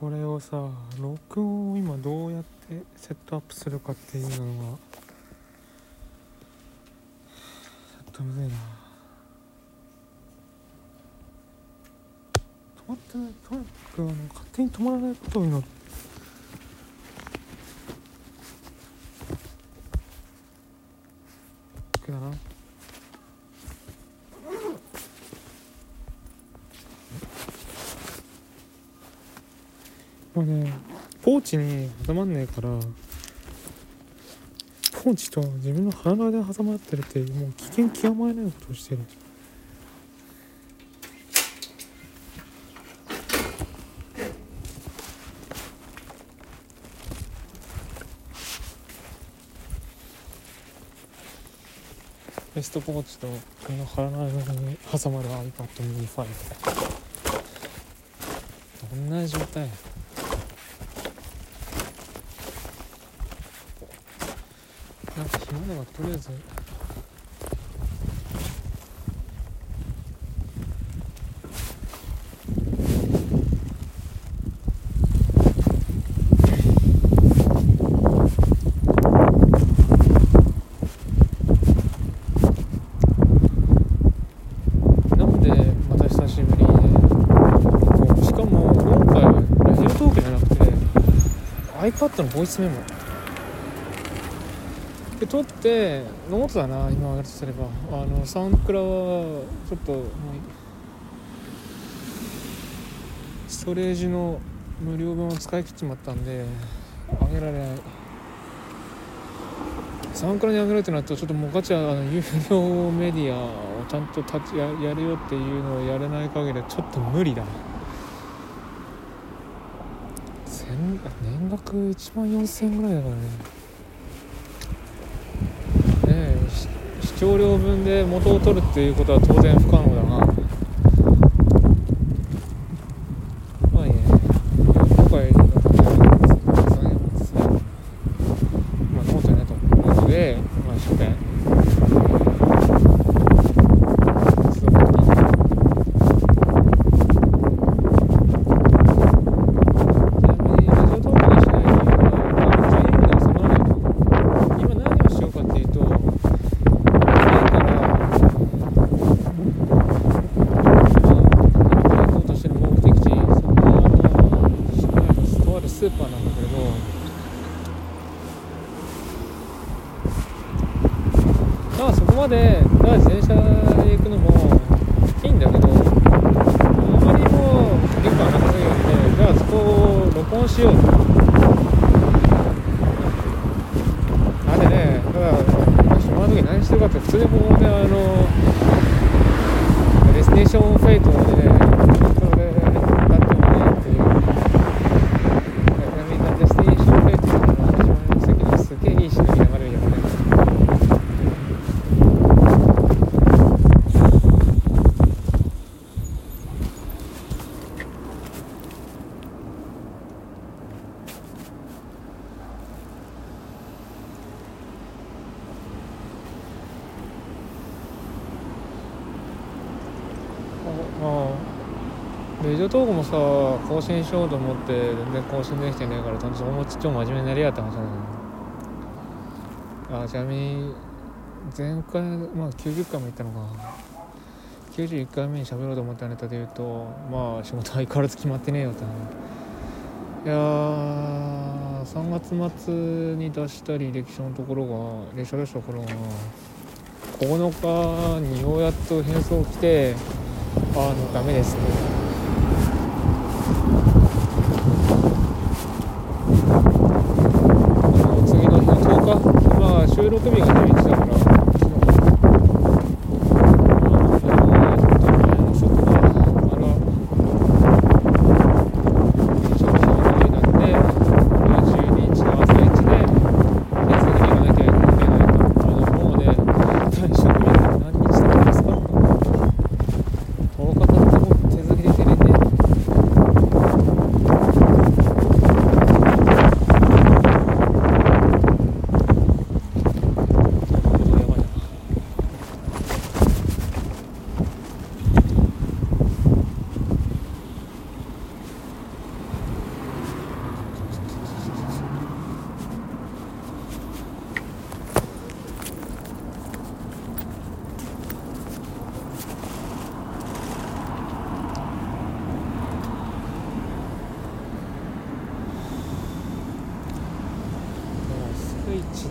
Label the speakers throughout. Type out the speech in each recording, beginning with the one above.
Speaker 1: これをさ録音を今どうやってセットアップするかっていうのがちょっとむずいな。止まってない。とにかくあの勝手に止まらないことを祈ってだなもうねポーチに挟まんねえからポーチと自分の腹の間に挟まってるってもう危険極まりないことをしてる。ベストポーチとこの腹の間に挟まる iPad mini 5どんな状態なんだがとりあえず。しかも今回はラジオトークじゃなくて iPad のボイスメモ。撮ってノートだな今やるとすれば。あのサンクラはちょっともうストレージの無料分を使い切っちまったんであげられない。サンクラにあげるってなるとちょっともうガチャあの有料メディアをちゃんと立ちややるよっていうのをやれない限りちょっと無理だ年額1万4000円ぐらいだからねえ少量分で元を取るっていうことは当然不可能だなまあいいね今回の下げますまあノートになと思うのでまあ書店ちなみにラジオトークにしない理由はまあ自由に収まらない今何をしようかっていうと家からまあ今行こうとしてる目的地そこはあの市内のとあるスーパーなんだけれどまあそこまでただ自転車で行くのもいいんだけどあまりにも結構長すぎるんでじゃあそこを録音しようとあれねただその時何してるかって普通にここであの destination fate でねそれだってもねっていうみんな destination fate の一番席にすげえいいしのぎ流れるよねまあレジオトークもさ更新しようと思って全然更新できてねえからちょっともうちょっと真面目になりやって話なんだよあちなみに前回まあ90回も行ったのか。91回目に喋ろうと思ったネタで言うとまあ仕事相変わらず決まってねえよっていやー3月末に出した履歴書のところが履歴書出したところが9日にようやっと返送来てあのダメですねあの次の日の10日まあ収録日が11日だからまあちょっと前の職場から職場になって12日の朝一で手続きに行かなきゃいけないとあのもうね退職日何日経ったんですか10日経っても手続きでき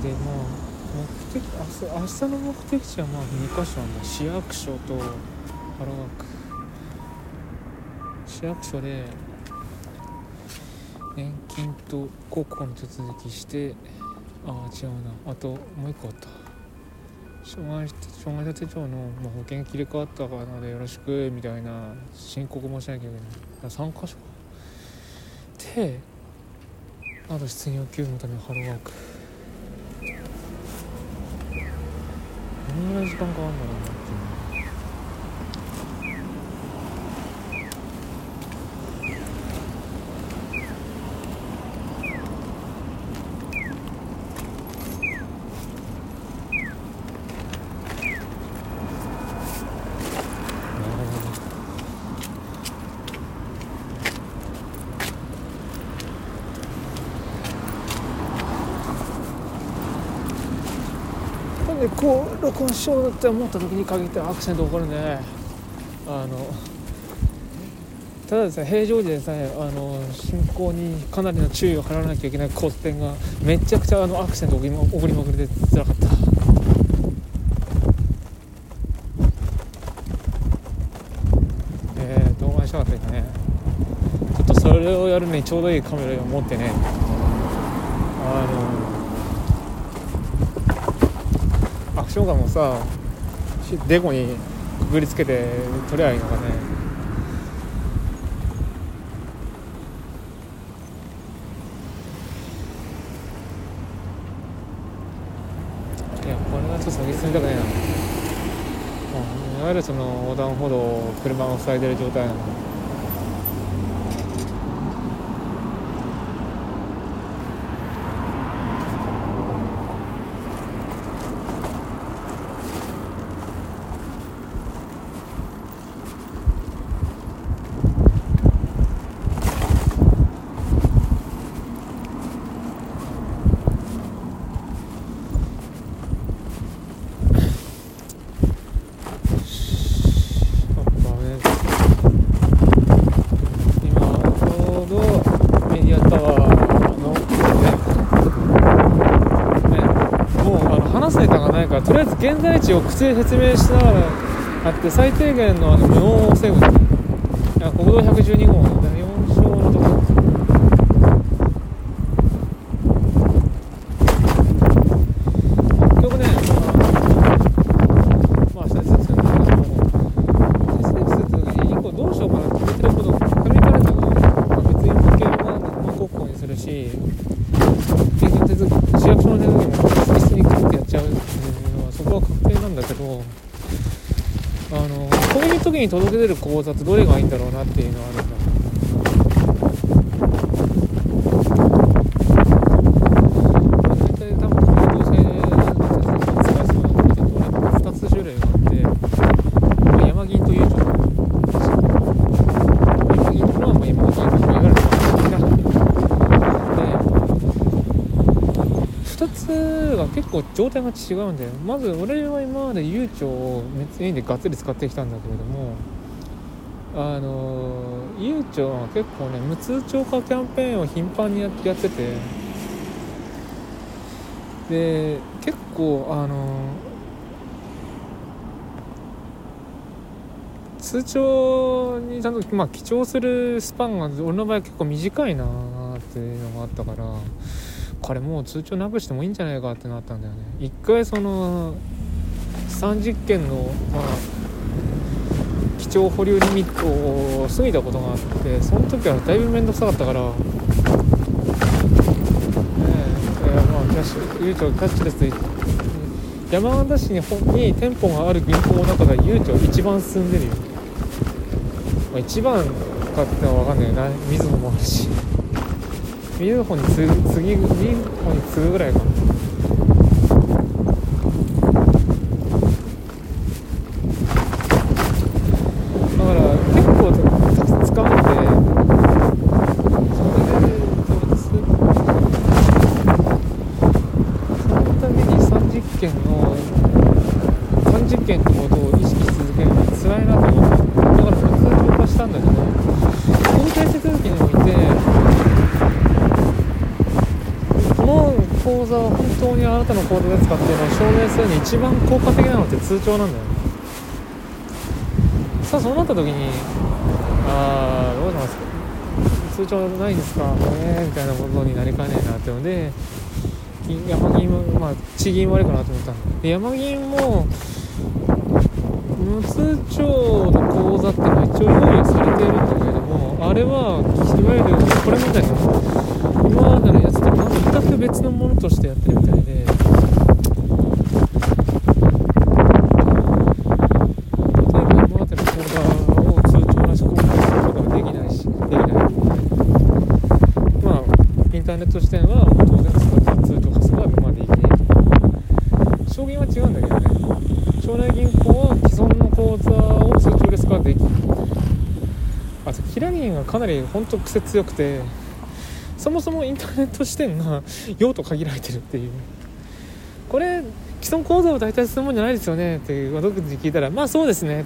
Speaker 1: でまあ目的明日明日の目的地はまあ2箇所はもう市役所と市役所で年金と国庫の手続きしてああ違うな。あともう一個あった。障害障害者手帳の、まあ、保険切り替わったからのでよろしくみたいな申告もしなきゃいけない3箇所であと失業給付のためのハローワーク。どんぐらい時間かかるんだろうなっていうなるほどなんでこう録音しようって思った時に限ってアクシデント起こるね。あのただでさえ平常時でさえあの進行にかなりの注意を払わなきゃいけない交差点がめちゃくちゃあのアクシデント起こりま起こりまくりで辛かった。えー、動画にしたかったですね。ちょっとそれをやるのにちょうどいいカメラを持ってね。あのアクションガンもさデコにくぐりつけて撮りゃいいのかね。いやこれはちょっと先進みたくないな。もういわゆるその横断歩道を車が塞いでる状態なのあダメです今ちょうどメディアタワーのねねもうあの話すネタがないからとりあえず現在地を口で説明しながらあって最低限のあの無音を防ぐ国道112号の4章のところです結局ねまあまあ先生ですけども先生説1個どうしようかなって決めてること紙に書かれたことまあ別に保険は無国庫にするし現金手続き市役所の手続きも普通にカッてやっちゃうっていうのはそこは確定なんだけどあのこういう時に届け出る口座ってどれがいいんだろうなっていうのはあるんだ。大体多分この同性の手続きを使いそうなのってどれも2つ種類があって山銀というちょっと山銀というのはまあ山銀といわゆる山銀がで2つが結構状態が違うんだよまず俺は今まで悠長をメインでがっつり使ってきたんだけれどもあの悠長は結構ね無通帳化キャンペーンを頻繁にやってて。で結構あの通帳にちゃんと、まあ、記帳するスパンが俺の場合は結構短いなーっていうのがあったからこれもう通帳なくしてもいいんじゃないかってなったんだよね。一回その30件のまあ記帳保留リミットを過ぎたことがあってその時はだいぶ面倒くさかったから。ねええーまあキャッシュゆうちょキャッシュレスで山形市にに店舗がある銀行の中でゆうちょ一番進んでるよ、まあ、一番かってのは分かんないよな。みずほもあるし。みずほに次ぐ次みずほに次ぐぐらいかなだから結構使うんでそれでスーそのために30件の30件ってことを意識し続けるのは辛いなと思ってだから普通に化したんだけど法定手続きにおいてこの口座は本当にあなたのコードですかっていうのを証明するに一番効果的なのって通帳なんだよね。さあそうなった時にああどうします？か通帳ないですか？ええー、みたいなことになりかねえなっていうので山銀もまあ地銀悪いかなと思ったんで山銀も無通帳の口座っていうのは一応用意されているんだけれどもあれはいわゆるこれみたいな。今までのやつと全く別のものとしてやってるみたいでかなり本当癖強くてそもそもインターネット視点が用途限られてるっていう。これ既存講座を代替するもんじゃないですよねっていう独自に聞いたらまあそうですね。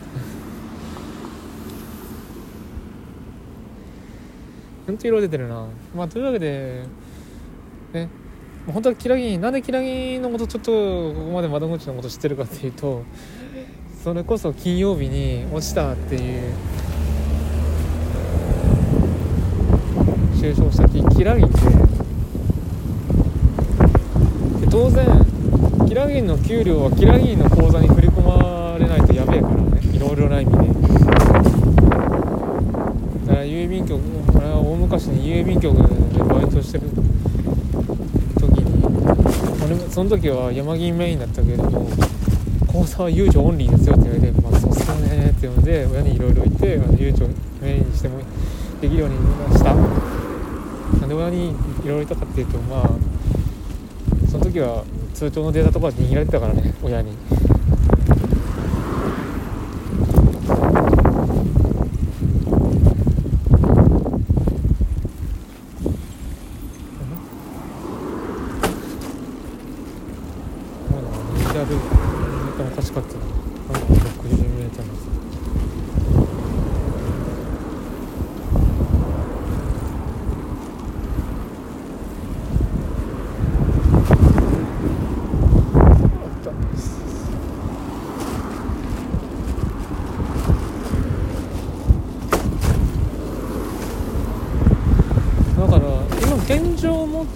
Speaker 1: 本当色出てるな。まあというわけでね本当はキラギなんでキラギのことちょっとここまで窓口のこと知ってるかっていうとそれこそ金曜日に落ちたっていう就職先キラギンでで当然キラギンの給料はキラギンの口座に振り込まれないとやべえからね。いろいろな意味でだから郵便局これは大昔に郵便局でバイトしてる時に俺もその時は山銀メインだったけれども口座は悠長オンリーですよって言われてまあそうっすよねっていうので親にいろいろ言って悠長メインにしてもできるようにした。で親にいろいろいたかっていうとまあその時は通帳のデータとか握られてたからね親に。おかしかったな。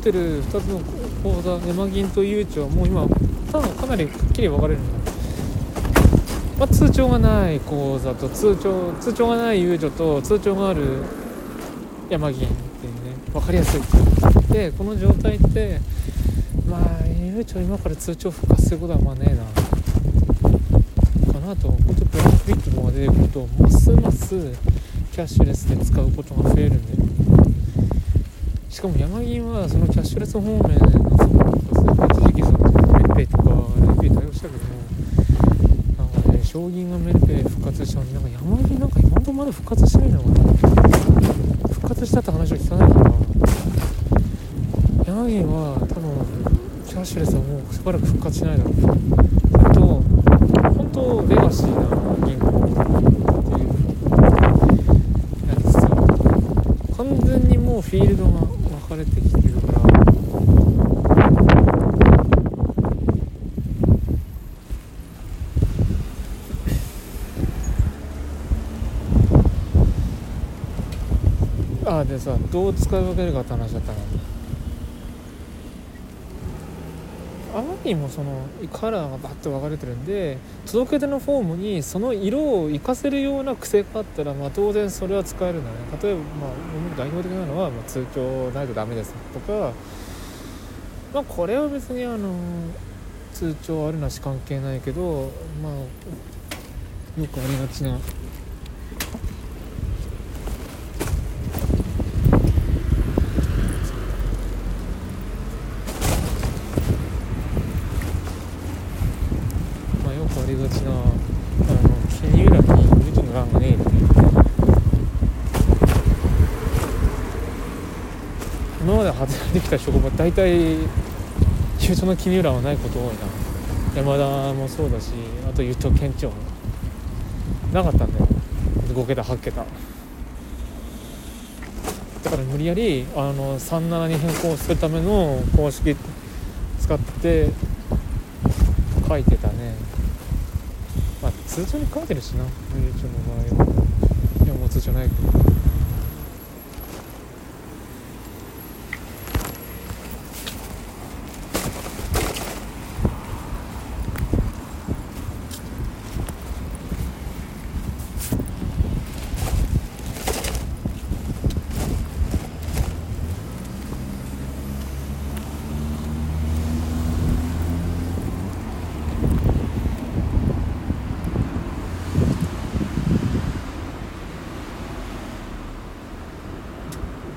Speaker 1: ってる2つの口座山銀とゆうちょはもう今多分かなりくっきり分かれるまあ、通帳がない口座と通帳通帳がないゆうちょと通帳がある山銀っていうね分かりやすい。でこの状態ってまあゆうちょ今から通帳復活することはまあねえな。かなと本当プランクイックとか出てくるとますますキャッシュレスで使うことが増えるんで。しかも山銀はそのキャッシュレス方面のその一時期そのメルペイとかメルペイ対応したけどもなんかね将銀がメルペイ復活したのになんか山銀なんか今んとこまだ復活してないのかな復活したって話を聞かないから山銀は多分キャッシュレスはもうしばらく復活しないだろうそれと本当レガシーな銀行っていうやつさ完全にもうフィールドがかれてきてるからああでさどう使い分けるかって話だったなあまりにもそのカラーがバッと分かれてるんで届け出のフォームにその色を活かせるような癖があったら、まあ、当然それは使えるんだね。例えば、まあ、代表的なのは、まあ、通帳ないとダメですとか、まあ、これは別にあの通帳あるなし関係ないけどまあよくありがちなできた職場大体優勝の木浦はないこと多いな山田もそうだしあと言うと県庁なかったんだよ5桁8桁だから無理やりあの37に変更するための公式使って書いてたね。まあ通帳に書いてるしな。メール帳の場合はいやもう通帳ないけど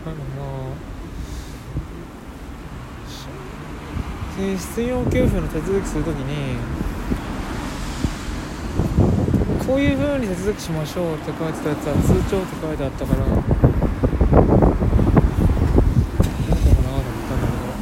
Speaker 1: なんかまあで必要給付の手続きするときにこういうふうに手続きしましょうって書いてたやつは通帳って書いてあったからなんだろうなと思ったんだけど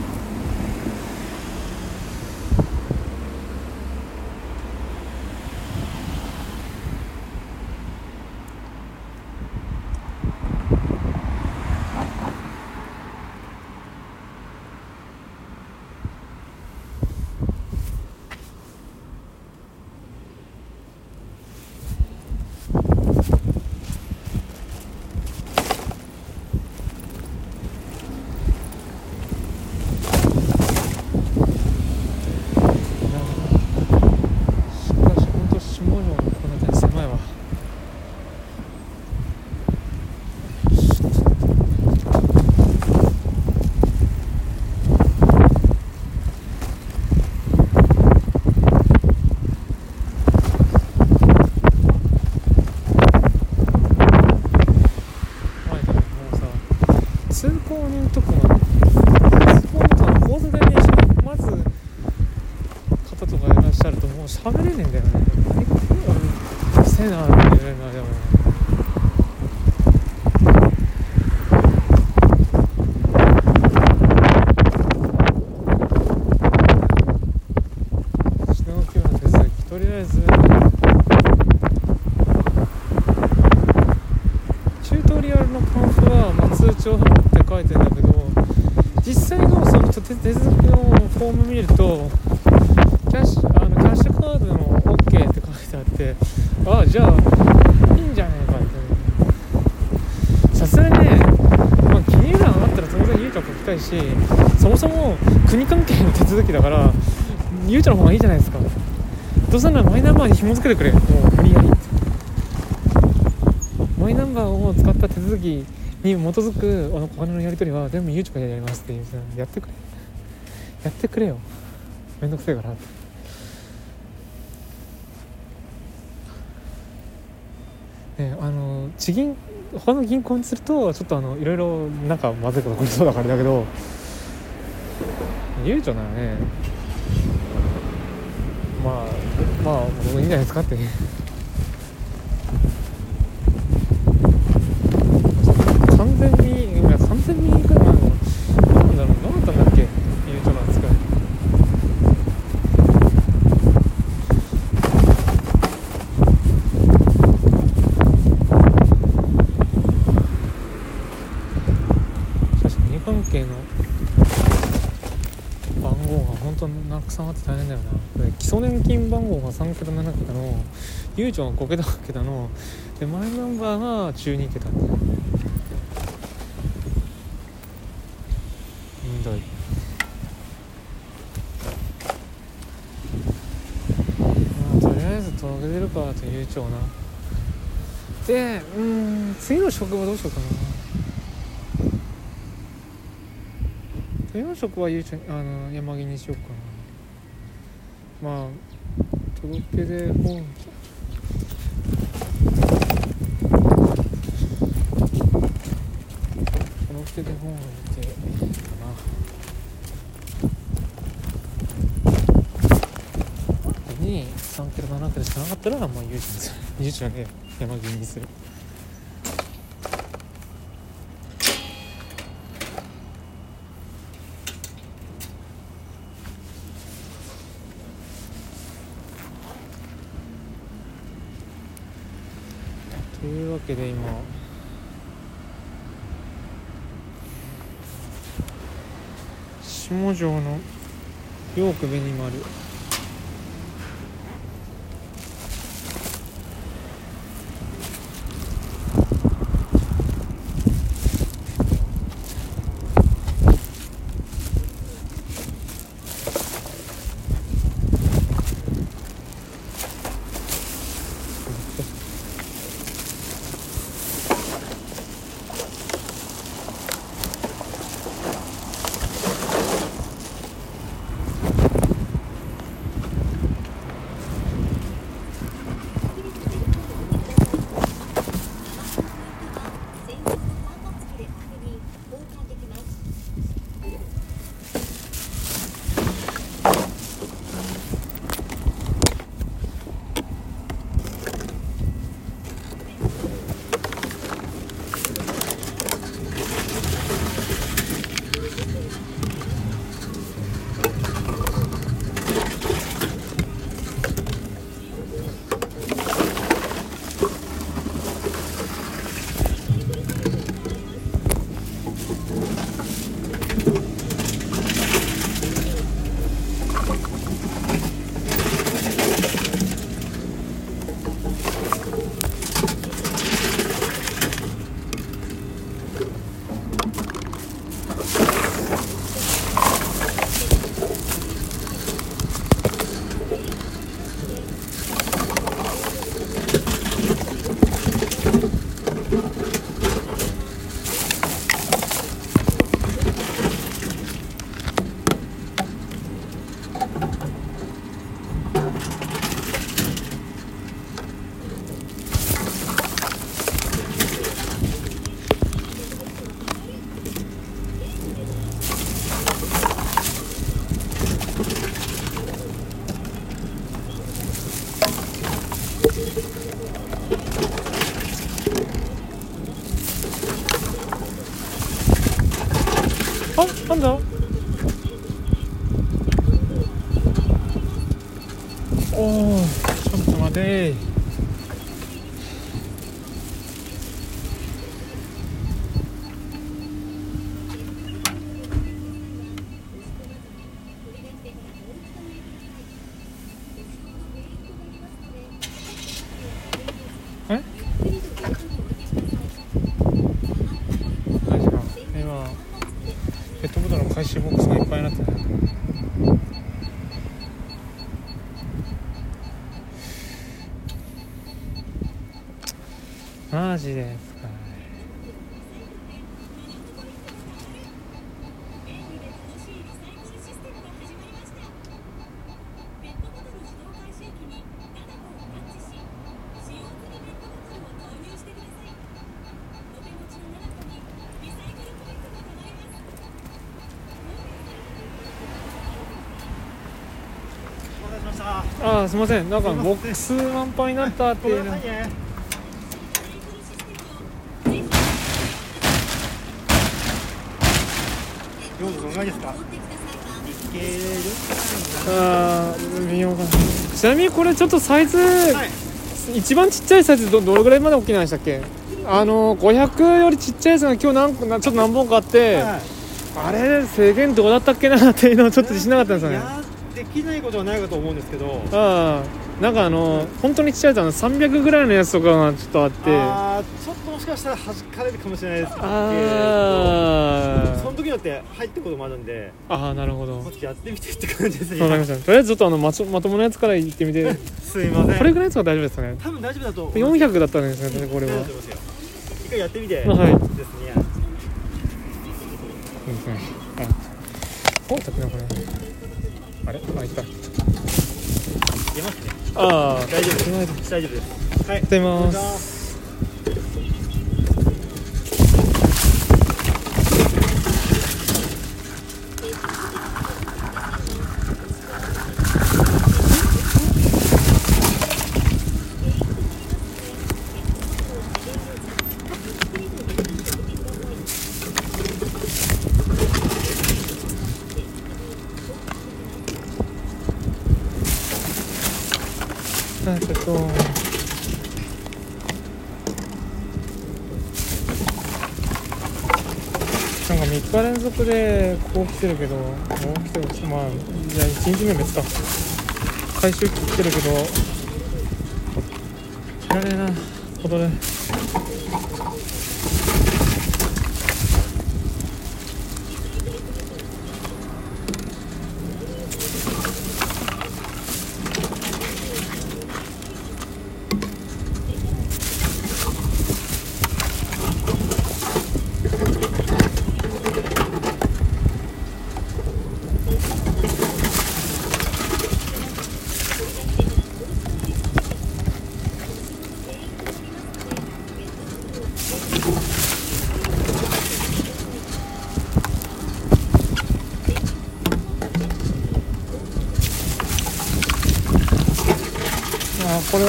Speaker 1: しかし本当下條のこの点狭いわ前からもうさ通行人とかが通行人とか交差点に一緒に待つ方とかいらっしゃるともう喋れねえんだよね何かうるせえなって言われるなでも指導級の手続きとりあえずチュートリアルのパンフは、まあ、通帳って書いてんだけど実際のその手続きのフォーム見るとキャッシュあのキャッシュカードも OK って書いてあってああじゃあいいんじゃねえかって。さすがにね、まあ、気に入らなかったら当然ゆうちゃん書きたいしそもそも国関係の手続きだからゆうちゃんの方がいいじゃないですか。どうせならマイナンバーに紐付けてくれもう無理やりって。マイナンバーを使った手続きに基づくあのお金のやり取りは全部ゆうちゃんがやりますっていうやってくれてくれよ。めんどくせえから。ねあの地銀他の銀行にするとちょっとあのいろいろなんかまずいこと起こりそうだからだけど。ゆうちょならねまあまあもういいんじゃないですかって全にいや完全にいくらいのなんだろう何だったんだっけゆうちょの扱いしかし国関係の番号が本当なくさんあって大変だよなこれ基礎年金番号が3桁7桁のゆうちょが5桁8桁のでマイナンバーが12桁みたい。まあとりあえず届け出るかという長な。でうん次の職場どうしようかな。次の職はゆうちゃんあの山木にしようかな。まあ届け出本届け出本を見てかな。に3キロ7キロしかな。かったらまあゆうちゃんにするゆうちゃんで山木にするけで今。下條のヨーク紅丸。ああすいませんなんかボックス満杯になったっていう
Speaker 2: ですか。
Speaker 1: ああ微妙かなちなみにこれちょっとサイズ、
Speaker 2: はい。
Speaker 1: 一番ちっちゃいサイズどどれぐらいまで大きいなんでしたっけ？あの500よりちっちゃいやつが今日何ちょっと何本かあって、
Speaker 2: はい
Speaker 1: あれ制限どうだったっけなっていうのをちょっと自信なかったんですよね
Speaker 2: きないことはないかと思うんですけど。
Speaker 1: ああなんかあの本当にちっちゃいやつあの300ぐらいのやつとかがちょっとあってあ
Speaker 2: あーちょっともしかしたら弾かれるかもしれないですけど。
Speaker 1: あ
Speaker 2: その時によって入ってくこともあるんで、
Speaker 1: ああなるほど
Speaker 2: ちょっとやってみてって感じですね。
Speaker 1: とりあえずちょっとあのまとまともなやつからいってみて
Speaker 2: すいません。
Speaker 1: これぐらいのやつが大丈夫ですかね
Speaker 2: 多分大丈夫だと思います。
Speaker 1: 400だったんですねこれは
Speaker 2: 一回やってみて。
Speaker 1: はい
Speaker 2: ですね。
Speaker 1: あおったっけなこれあれ？あいった
Speaker 2: 出ますね。
Speaker 1: ああ
Speaker 2: 大丈夫です。
Speaker 1: 大丈夫
Speaker 2: です。はい。
Speaker 1: 出ま
Speaker 2: お願いし
Speaker 1: すあちょっとなんか3日連続でこう来てるけどもう来てるまあじゃあ1日目別か。回収来てるけど知らねえなことで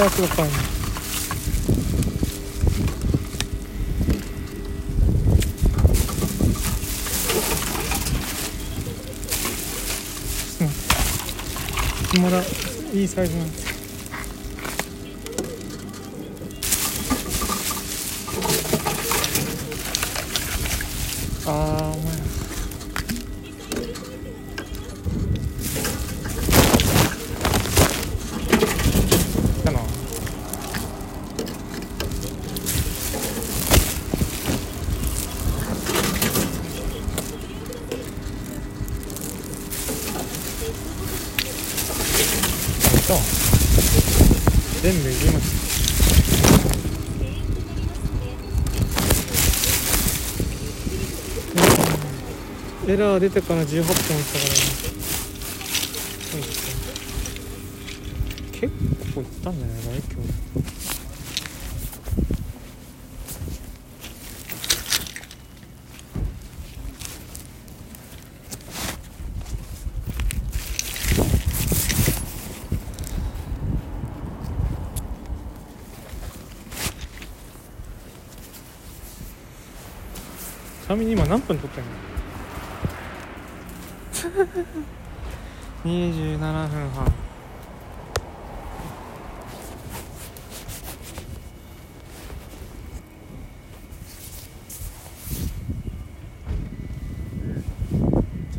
Speaker 1: あーこれはちょっと怖いねうんまだいいサイズなんですああお前来たな来た全部入れましたエラー出てから18分いったからねそうですね結構いったんじゃないか今日ちなみに今何分撮ってんの？27分半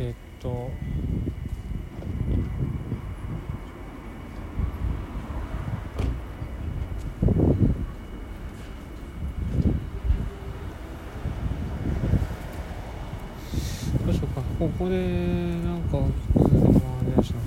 Speaker 1: えっとどうしようかここでなんかここでもあれだしな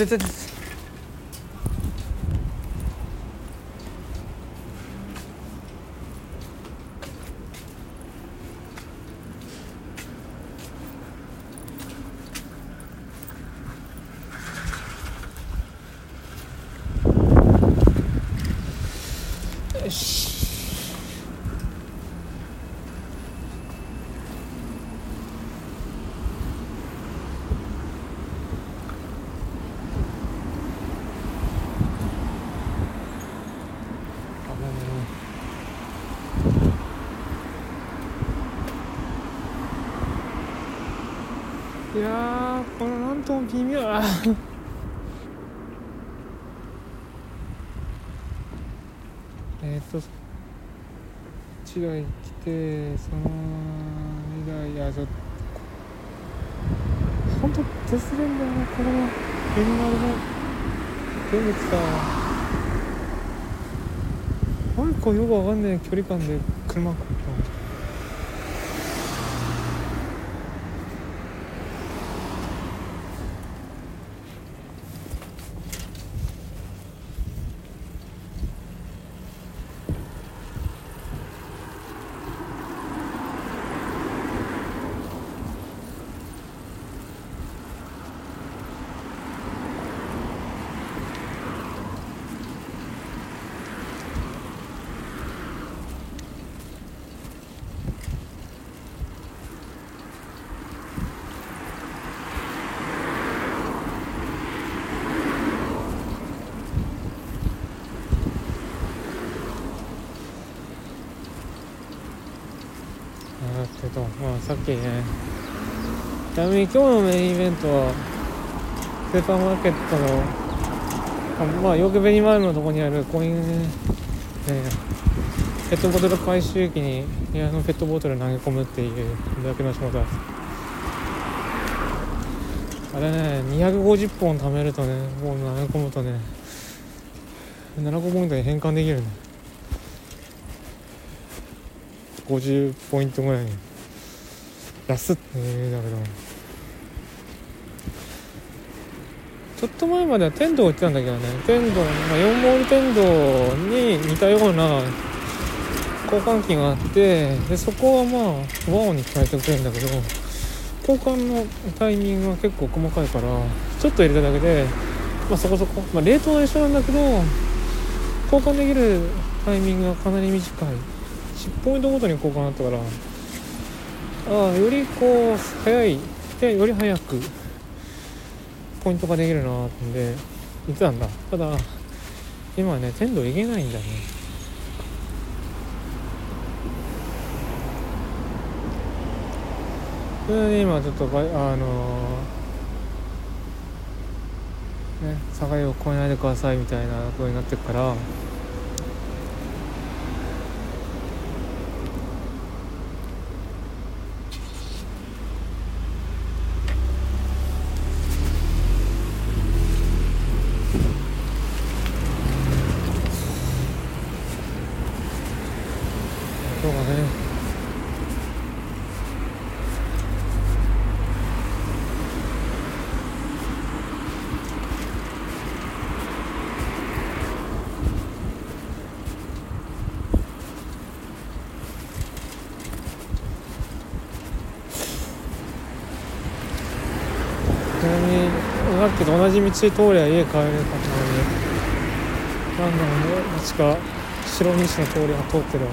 Speaker 1: あ出て出てよしあもうもういやーこれなんと微妙。えっと1台来てその2台いやちょっとほんと手すれんだよなこのベニマルの全部来たなんかよくわかんない距離感で車さっきねちなみに今日のメインイベントはスーパーマーケットのあまあヨークベニマールのとこにあるコインね。ペットボトル回収機に部屋のペットボトル投げ込むっていうだけの仕事だあれね250本貯めるとねもう投げ込むとね7個ポイントに変換できるね。50ポイントぐらいに。安っ。ねだけど。ちょっと前までは天童売ってたんだけどね。天童、まあ、4モール天童に似たような交換機があってでそこはまあワオに変えてくれるんだけど交換のタイミングが結構細かいからちょっと入れただけで、まあ、そこそこ、まあ、冷凍は一緒なんだけど交換できるタイミングがかなり短い。10ポイントごとに交換だったからあよりこう早いでより早くポイントができるなってんで言ってたんだ？ただ今ね天童行けないんだね。それで今ちょっとバイあのね境を越えないでくださいみたいな風になってるからそうだねちなみにけど同じ道通りゃ家帰れたのになんだろうね。確か白西の通りは通ってるわ。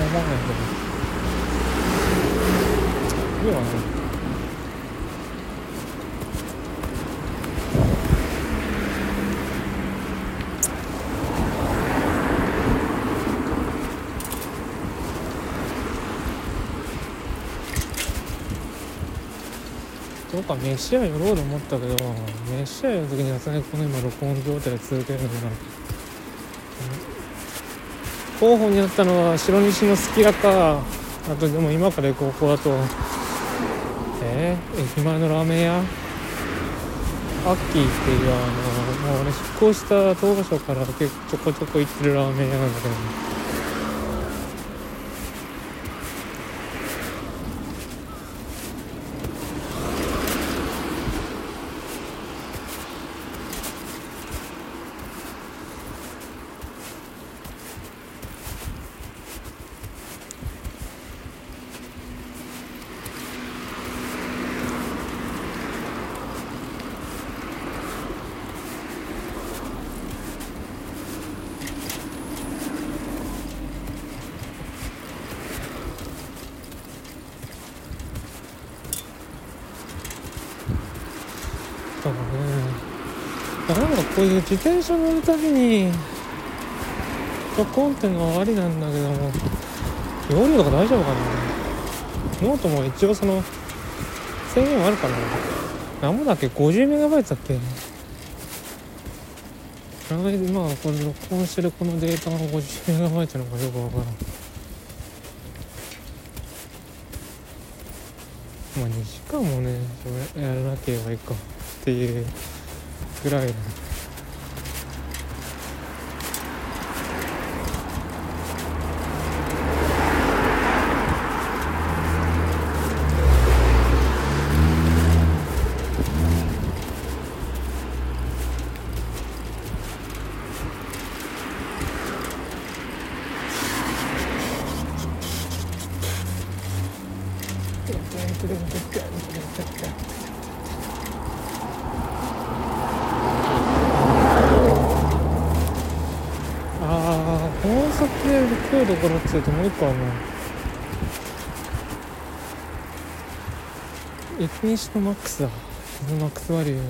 Speaker 1: 思わないけど。いいわね。か飯屋寄ろうと思ったけど飯屋寄る時にはさすがにこの今録音状態続けるのかな候補になったのは白西のすき家か。あとでも今から行こうここだと。えー、駅前のラーメン屋？アッキーっていうあのもう俺引っ越した東ヶ所から結構ちょこちょこ行ってるラーメン屋なんだけど。だからねなんかこういう自転車乗るたびにちょこんってのはありなんだけども容量とか大丈夫かな？ノートも一応その制限はあるかな？何もだっけ？50メガバイトだっけ？なんで今これ録音してるこのデータが50メガバイトなのかよくわからん。まあ2時間もねやらなければいいかっていうぐらいのああ高速で食うところっつうともう一個あるな駅西のマックスだ。このマックスバリューの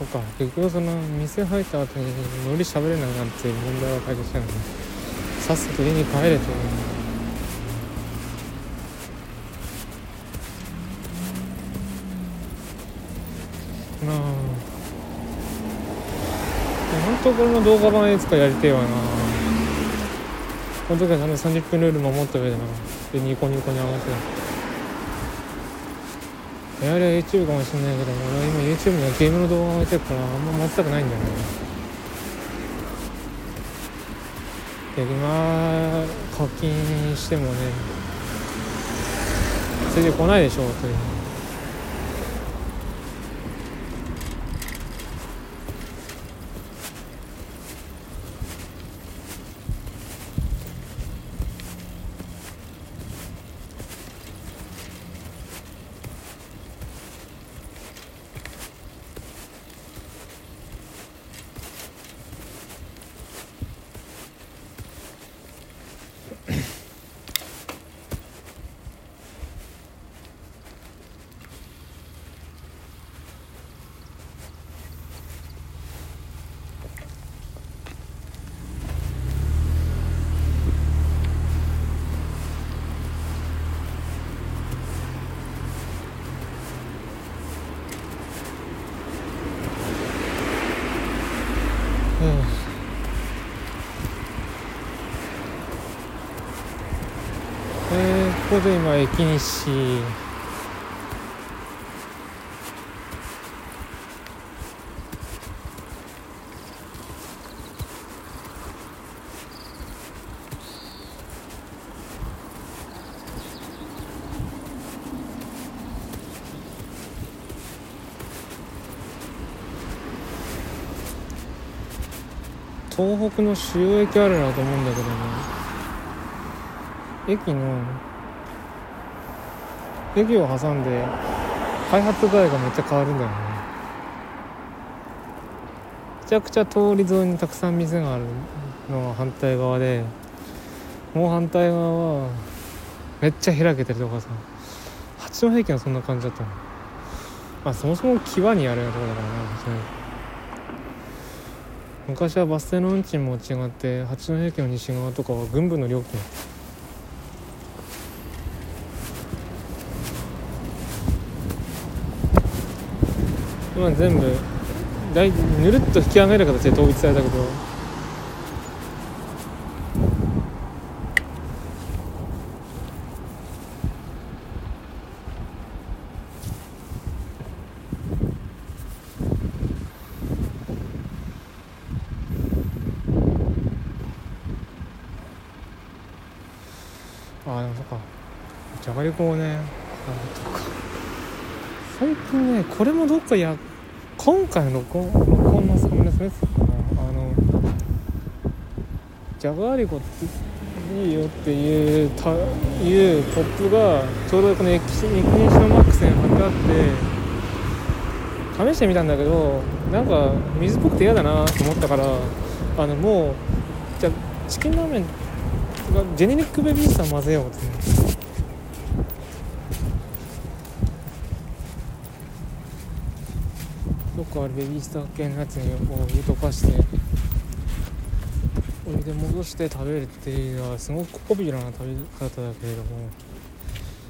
Speaker 1: そっか結局その店入った後に無理喋れなくなっていう問題は解決したのね。さっさと家に帰れと。なあ。本当これの動画版いつかやりてえわな。この時はちゃんと30分ルール守った上でな。でニコニコに合わせて。やりは YouTube かもしれないけど俺は今 YouTube にはゲームの動画を上げてるからあんま待ちたくないんだよね。で今課金してもねついてこないでしょといううんで今駅西東北の主要駅あるなと思うんだけどね。駅の駅を挟んで開発具合がめっちゃ変わるんだよね。めちゃくちゃ通り沿いにたくさん店があるのが反対側でもう反対側はめっちゃ開けてるとかさ八戸駅はそんな感じだったの。まあそもそも際にあるようなとこだからね昔はバス停の運賃も違って八戸駅の西側とかは軍部の料金。今全部だいぬるっと引き上げる形で統一されたけどああでもそっか。じゃがりこをねあそっか。最近ねこれもどっかや今回の録音録音のサムネスですかあのじゃがりこっていいよっていうたいうポップがちょうどこの駅西のマックスに貼ってあって試してみたんだけどなんか水っぽくて嫌だなと思ったからあのもうじゃチキンラーメンがジェネリックベビースター混ぜようって。どっかあるベビースター系のやつにお湯溶かしてお湯で戻して食べるっていうのはすごくポピュラーな食べ方だけれども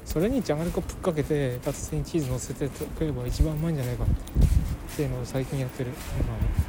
Speaker 1: それにじゃがりこぶっかけてバツにチーズ乗せて食えば一番うまいんじゃないかっていうのを最近やってる、まあ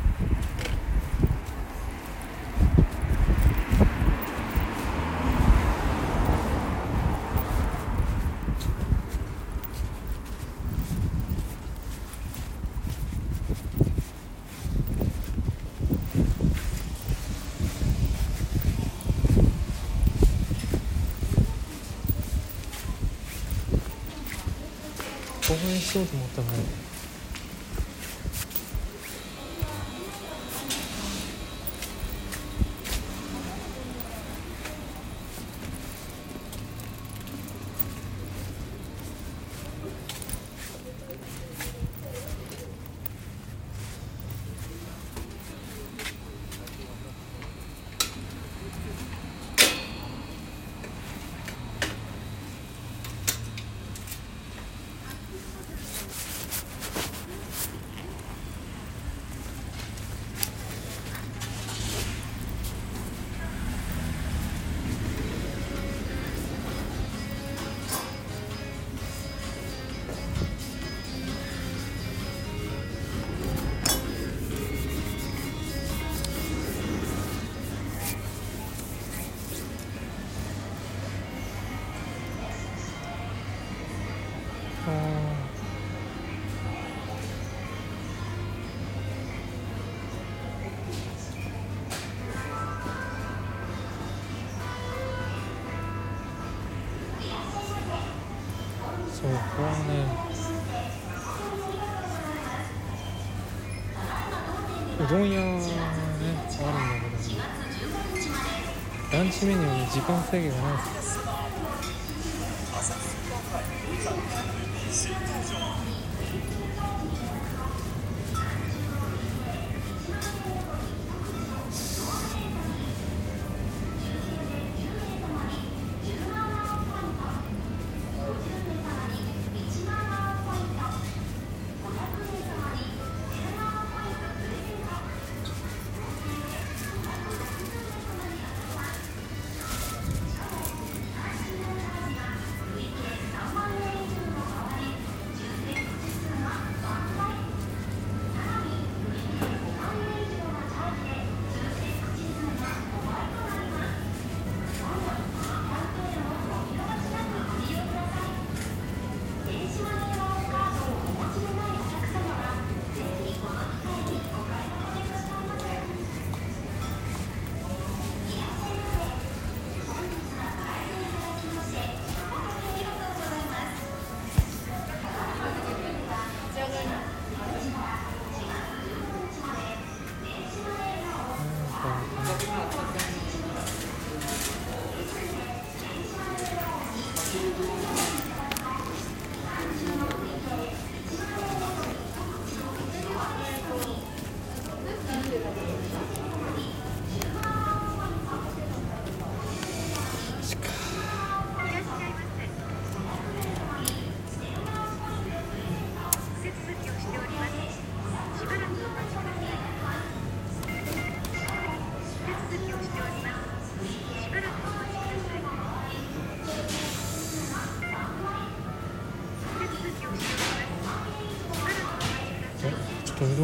Speaker 1: ランチメニューに時間制限がないです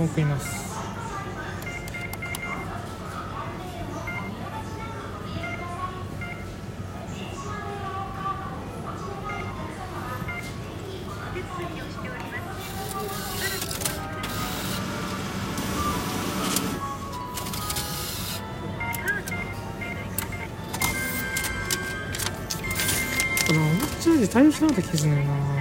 Speaker 1: ちょっとうどん食います。この思っちゃうで対応しなかった気がするんだよな。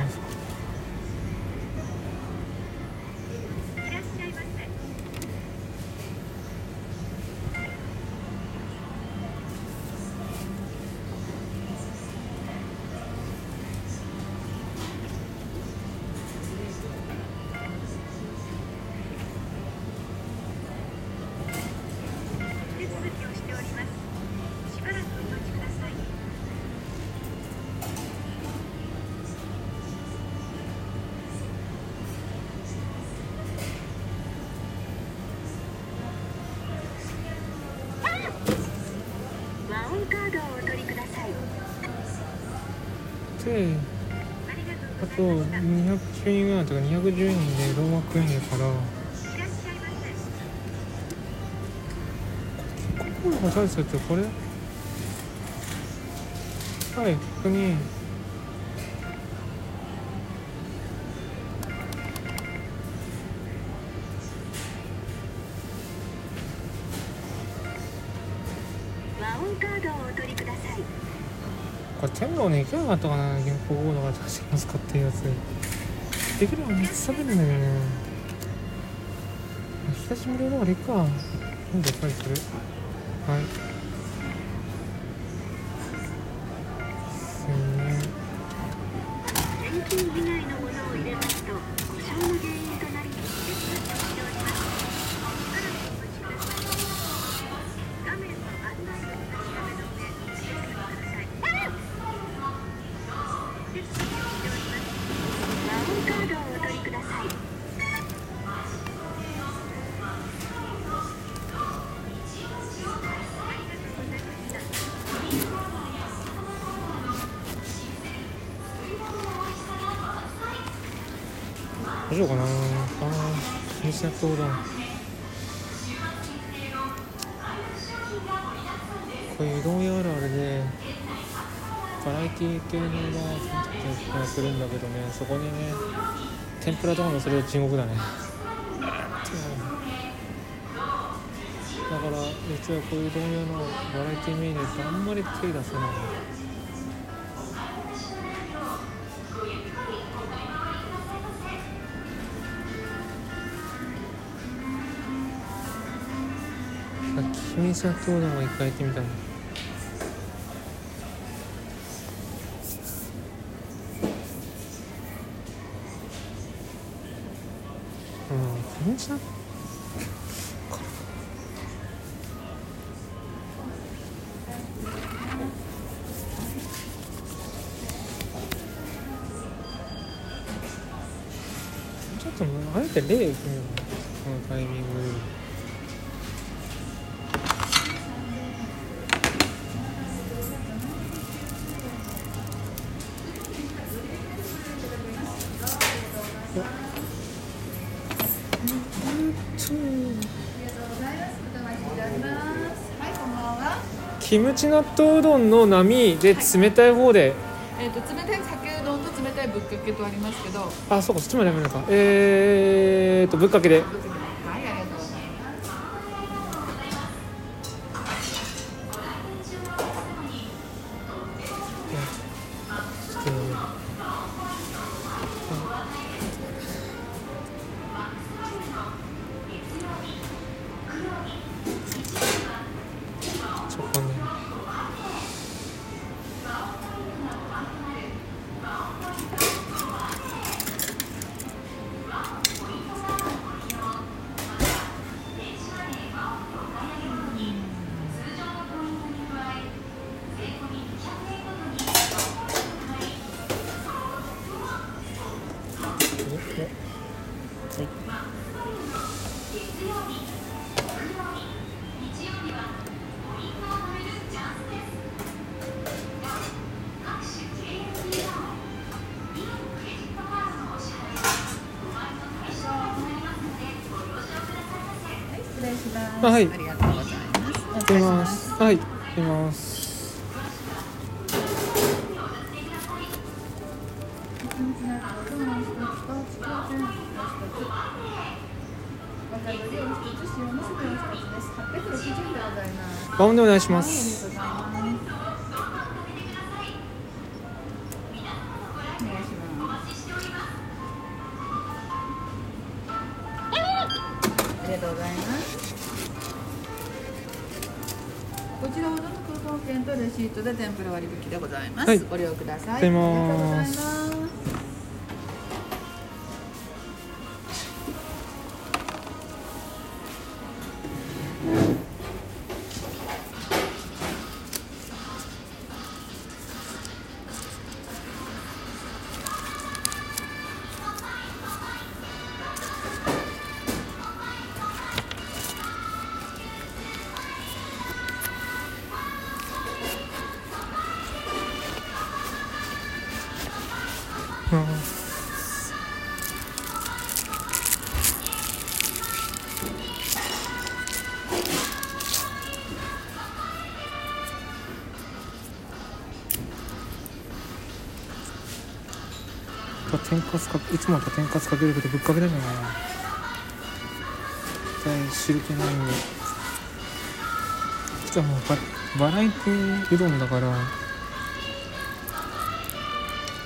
Speaker 1: とか210円でローマ食えねえからここがサービスってこれ？はいここに。これ天皇ねいかなかったかな？原稿コードが出してますかっていうやつできれば3つ食べるんだけどね久しぶりだからいいか。今度
Speaker 3: やっぱりする。はい。
Speaker 1: 新鮮納豆うどんこういうどん屋あるあるでバラエティ系のまあやってるんだけどね。そこにね天ぷらとかのそれは地獄だね。だから実はこういううどん屋のバラエティメニューってあんまり手出せない。っき君さとうどんも一回行ってみたいな。うん電車キムチ納豆うどんの波で冷たい方で、
Speaker 4: えっ、と冷たい酒うどんと冷たいぶっかけとありますけど、はい、
Speaker 1: あそうかそっちまでダメなのか。えー、っとぶっかけでお願いします
Speaker 4: ありがとうございます。こちらほどのクーポン券とレシートで天ぷら割引でございます。
Speaker 1: はい
Speaker 4: ご利用ください。
Speaker 1: 天かすかいつもだったら天かすかけるけどぶっかけだじゃない。絶対汁気ない。んで実はもうバラエティうどんだから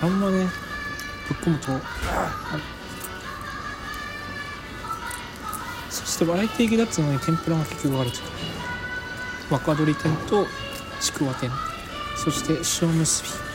Speaker 1: あんまねぶっ込むとそしてバラエティ系だっつうのに天ぷらが結局あると若鶏天とちくわ天。そして塩むすび。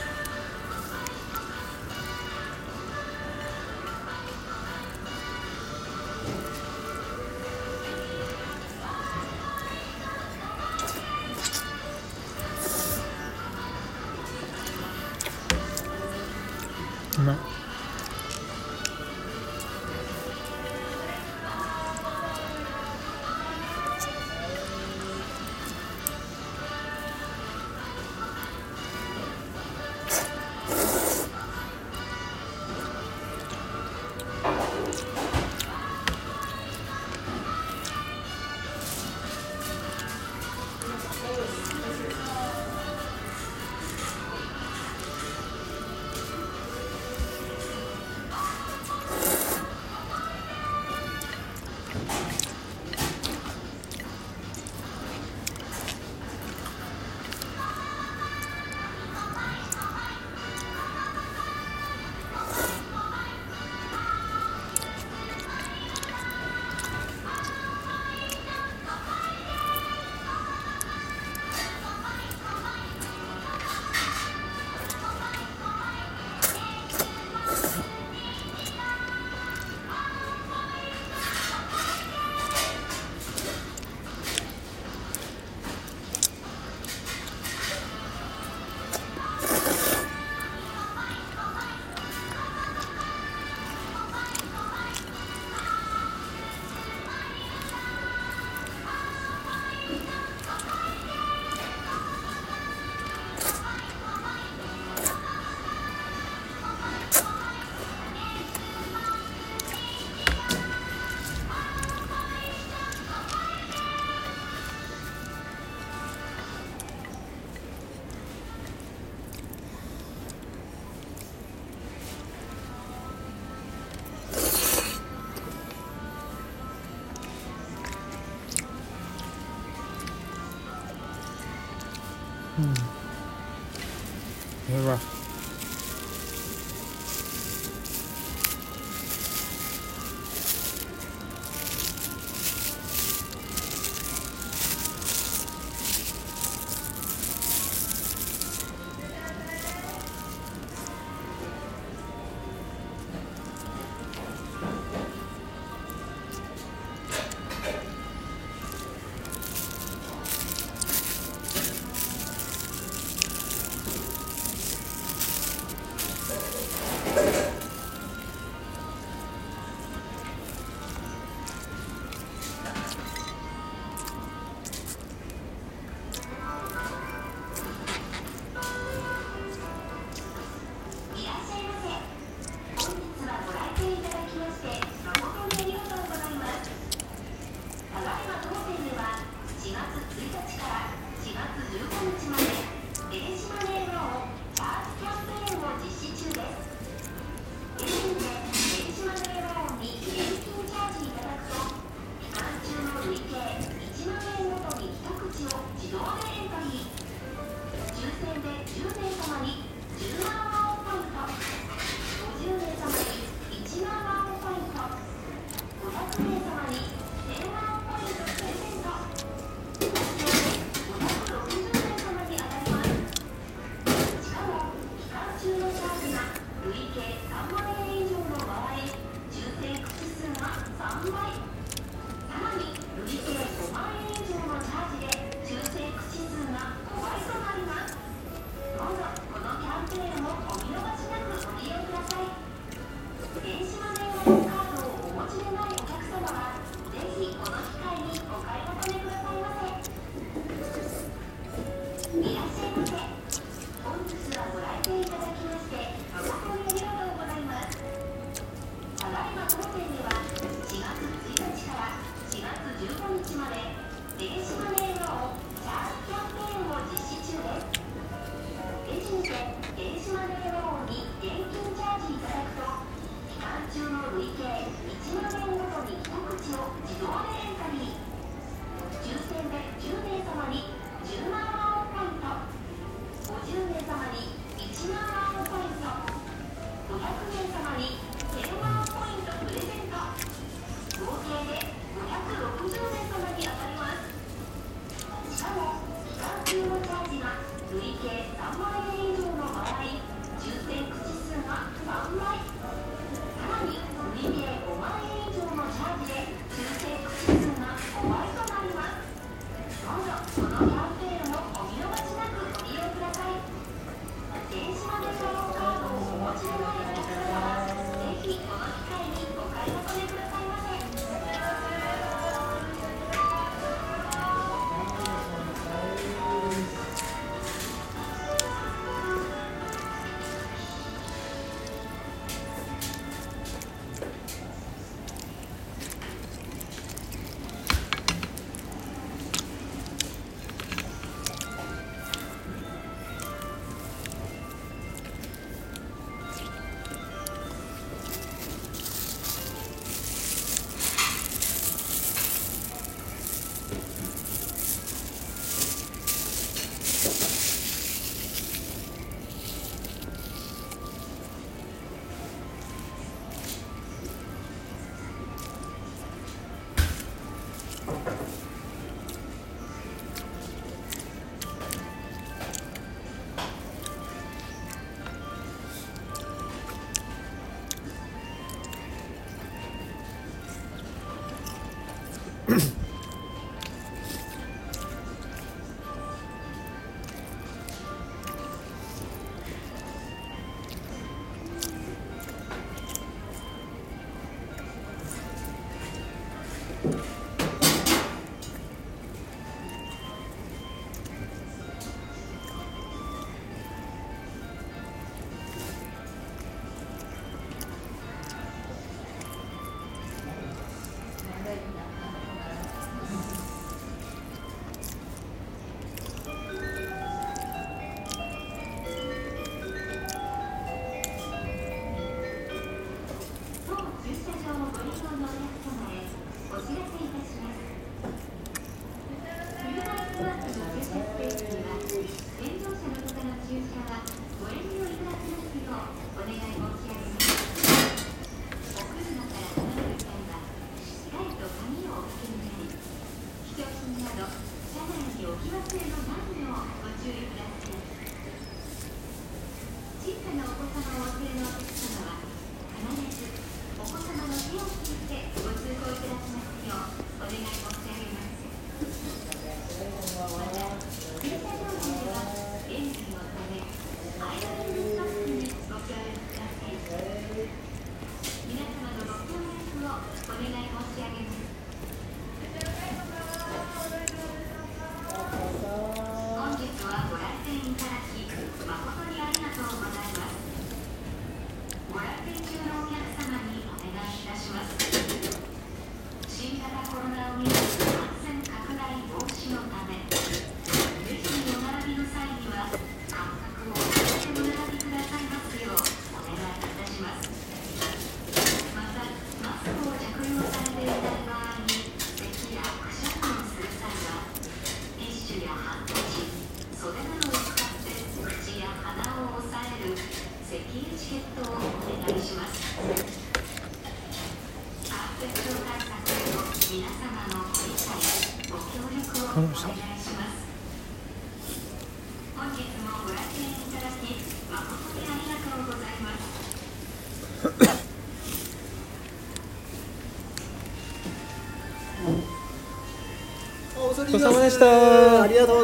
Speaker 1: ちそう
Speaker 3: さまでした。ありがとう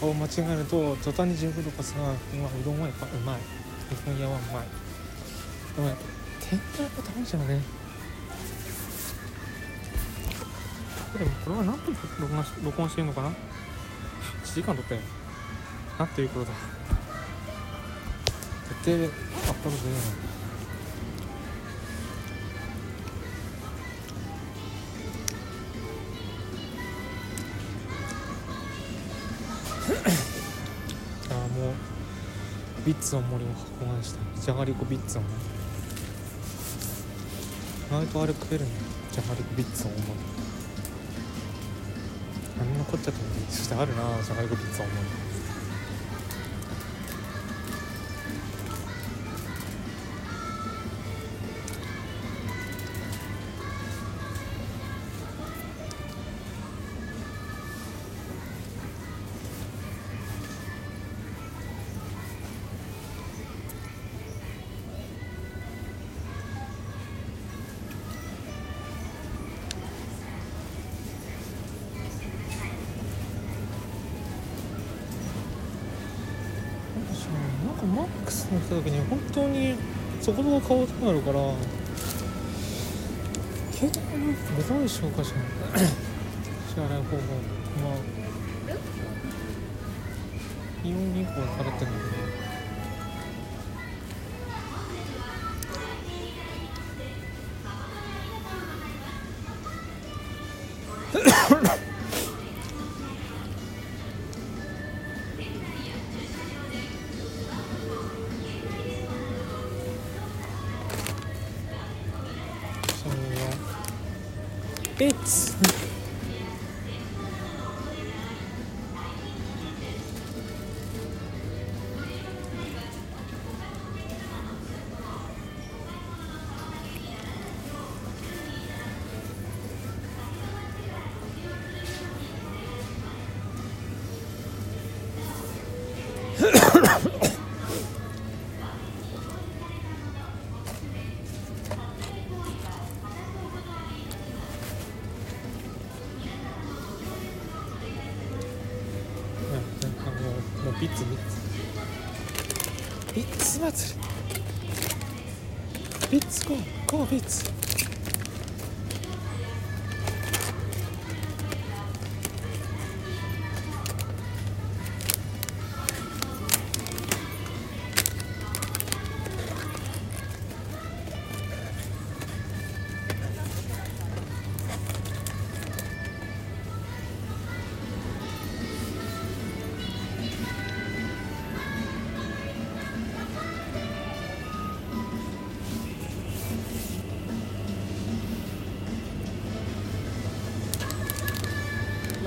Speaker 1: かを間違えると途端に自分とかさうわうどんはやっぱうまい。うどん屋はうまい。でもやっぱ天ぷらやっぱ食べちゃうねでもこれは何分録音し録音してるのかな？1時間撮ったよなんていうことだ。絶対アップロードできないビッツの森を考案したじゃがりこビッツの森意外とあれ食えるね。じゃがりこビッツの森何のこっちゃと思ってそしてあるなじゃがりこビッツの森そこそこ顔があるから携帯のどうでしょうかしら支払い方法。まあ銀行で払ってるんだけどゴ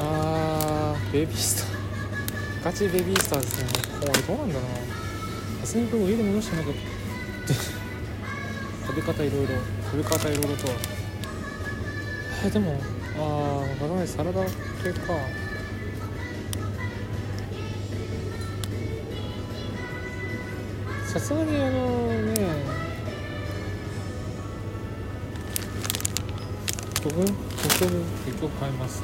Speaker 1: ーゴーベビースター。ガチベビースターですね。これどうなんだろうな。さすがにこれ上で戻してなんか食べ方いろいろ食べ方いろいろとは。えでもああわからないサラダ系か。さすがにあのね僕僕結局買います。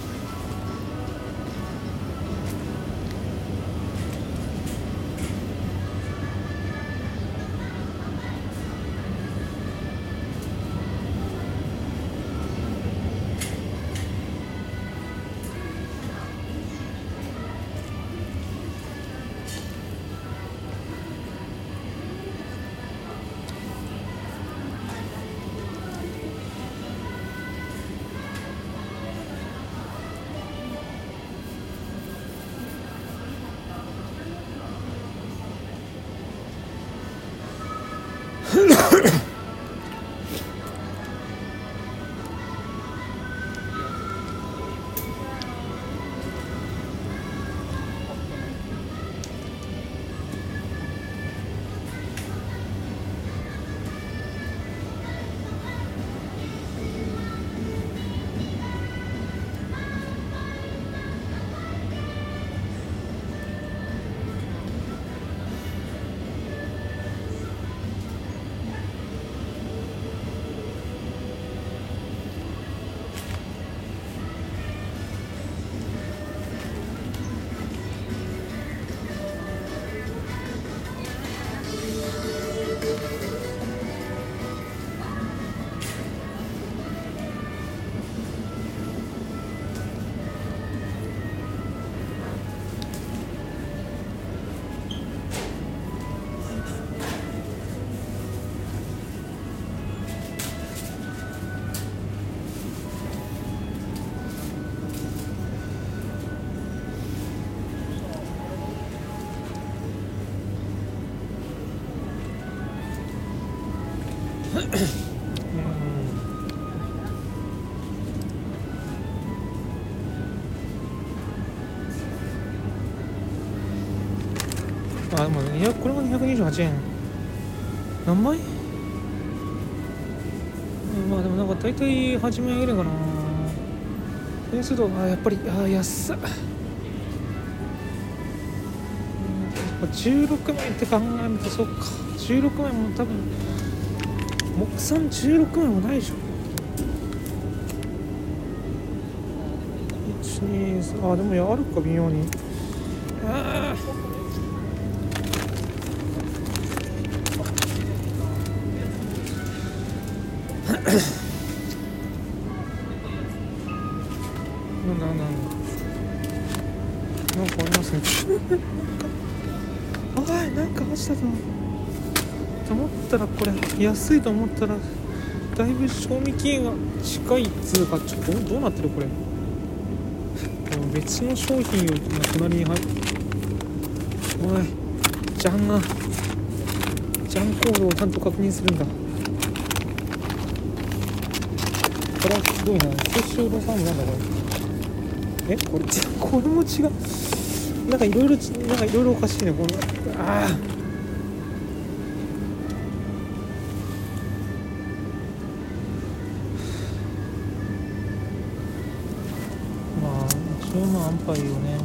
Speaker 1: 200これが228円。何枚うんまあでもなんか大体8万円ぐらいかな。点数とあやっぱりあ安っ。16枚って考えるとそっか。16枚も多分木産16枚もないでしょ。123あでもやあるか微妙に。なんだなんだなんかありますねおいなんか落ちたぞ。と思ったらこれ安いと思ったらだいぶ賞味期限が近いっつうかちょっとどうどうなってるこれ？別の商品より隣に入おいジャンがジャンコードをちゃんと確認するんだ。これはすごいな結晶ロサムなんだこれえこれこれも違うなんかいろいろなんかいろいろおかしいねこのああまあ一応ま安牌よね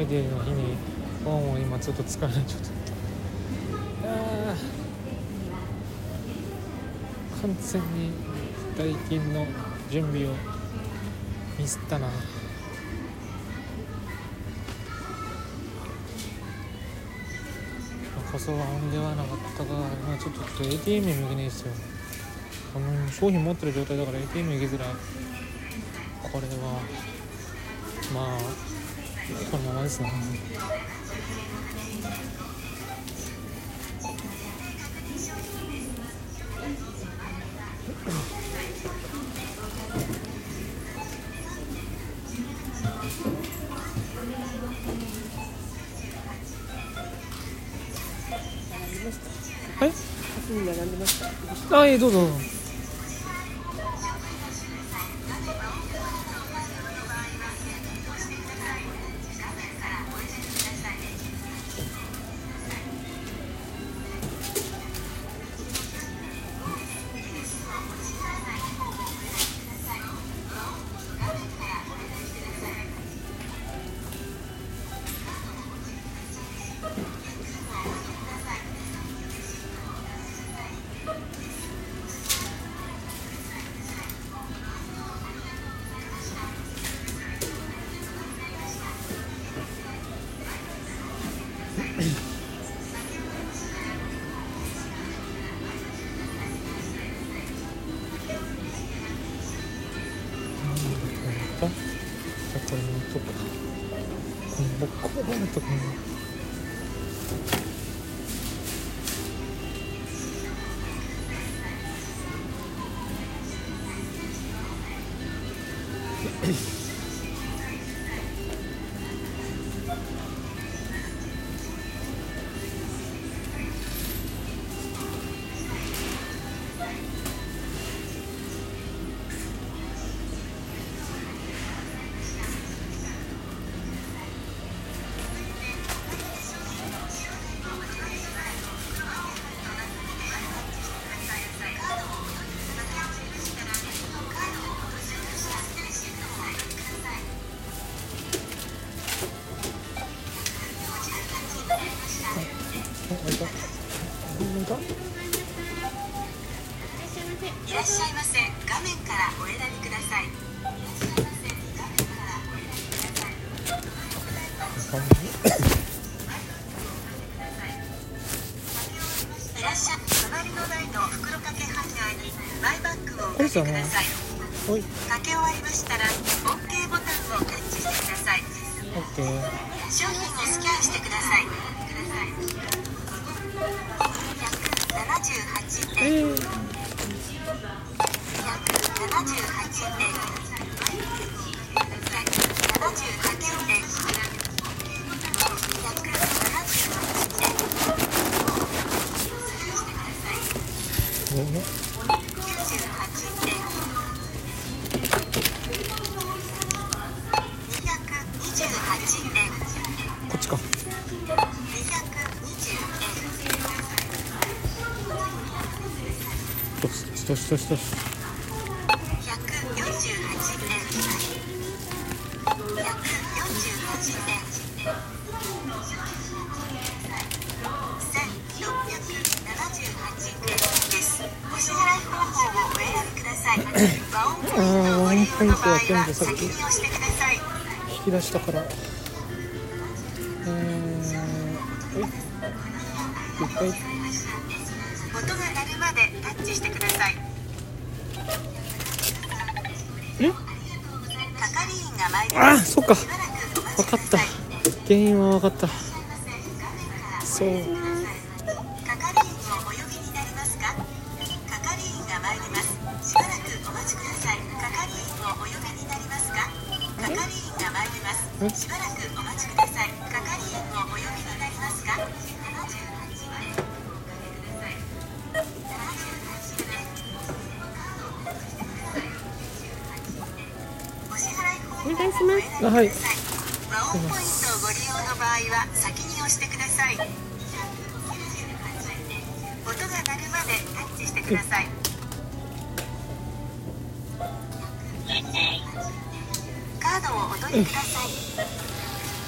Speaker 1: ンポイデーの日にワンを今ちょっと使えない状態あー完全に代金の準備をミスったな。こそはんではなかったが、まあ、ちょっとちょっと ATM に向けないですよ。あの商品持ってる状態だから ATM 行きづらい。ですねえ？どうぞはい
Speaker 5: し
Speaker 1: よしよしよし
Speaker 5: お支払い方法をお選びください。
Speaker 1: あワンポイントは全部さっき。引き出したからえー、はいいっぱい
Speaker 5: 音が鳴るまでタッチしてください。
Speaker 1: え？
Speaker 5: 係員が参ります。
Speaker 1: あそっか。分かった。原因は分かった。そう。
Speaker 5: 係
Speaker 1: はい。
Speaker 5: ワンポイントをご利用の場合は先に押してください。お音が鳴るまでタッチしてください。カードをお取りください。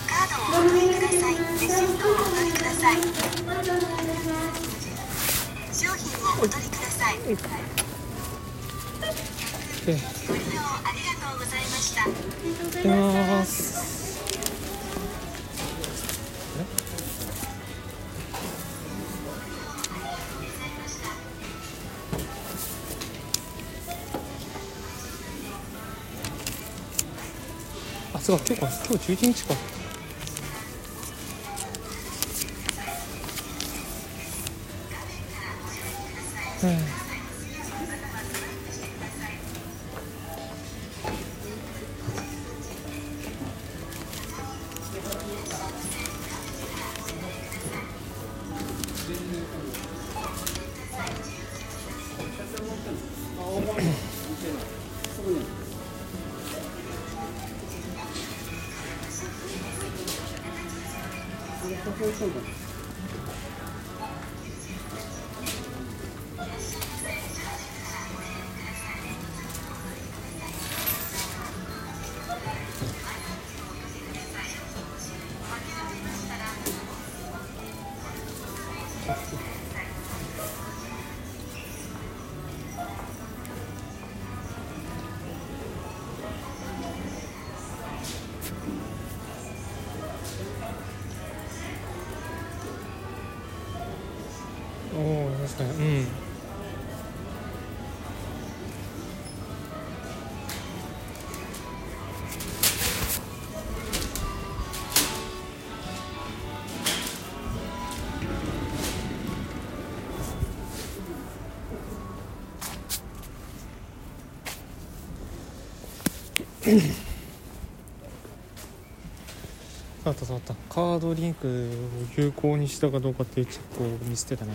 Speaker 5: カードをお取りください。レシートをお取りください。商品をお取りください。
Speaker 1: で
Speaker 5: ご利用ありがとうございました
Speaker 1: ます。あそうか今日か今日11日か。カードリンクを有効にしたかどうかっていうチェックを見捨てたな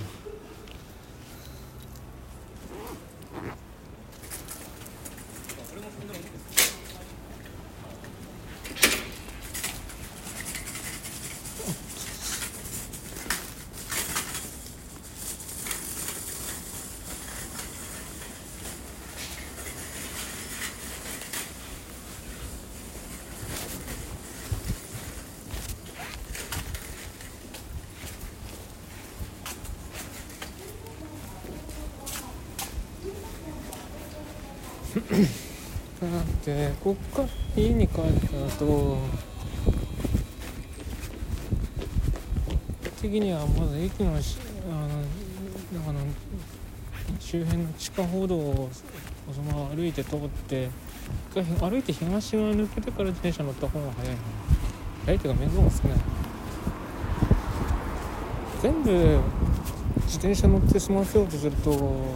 Speaker 1: だってこっから家に帰った後的にはまだ駅のしあのなんかの周辺の地下歩道をそのまま歩いて通って一回歩いて東側抜けてから自転車乗った方が早いな。早いっていうか面倒が少ない。全部自転車乗って済ませようとすると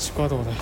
Speaker 1: 地下道だよ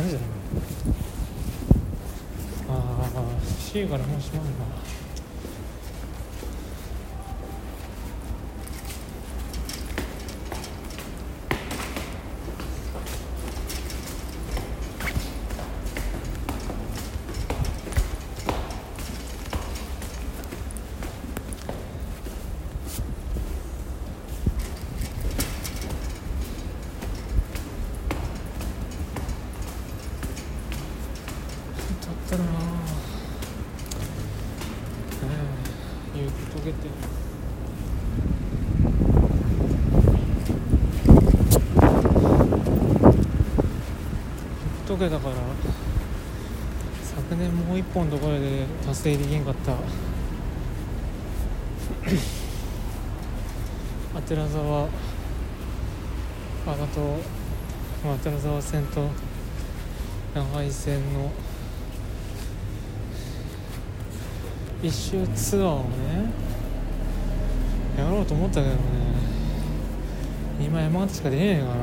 Speaker 1: 何じゃないああ C からもうしまうなだったらなねえ雪溶けて雪溶けたから昨年もう一本のところで達成できんかった。あ寺沢あと、まあ、寺沢線と長井線の一周ツアーをねやろうと思ったけどね。今山形しか出ねえから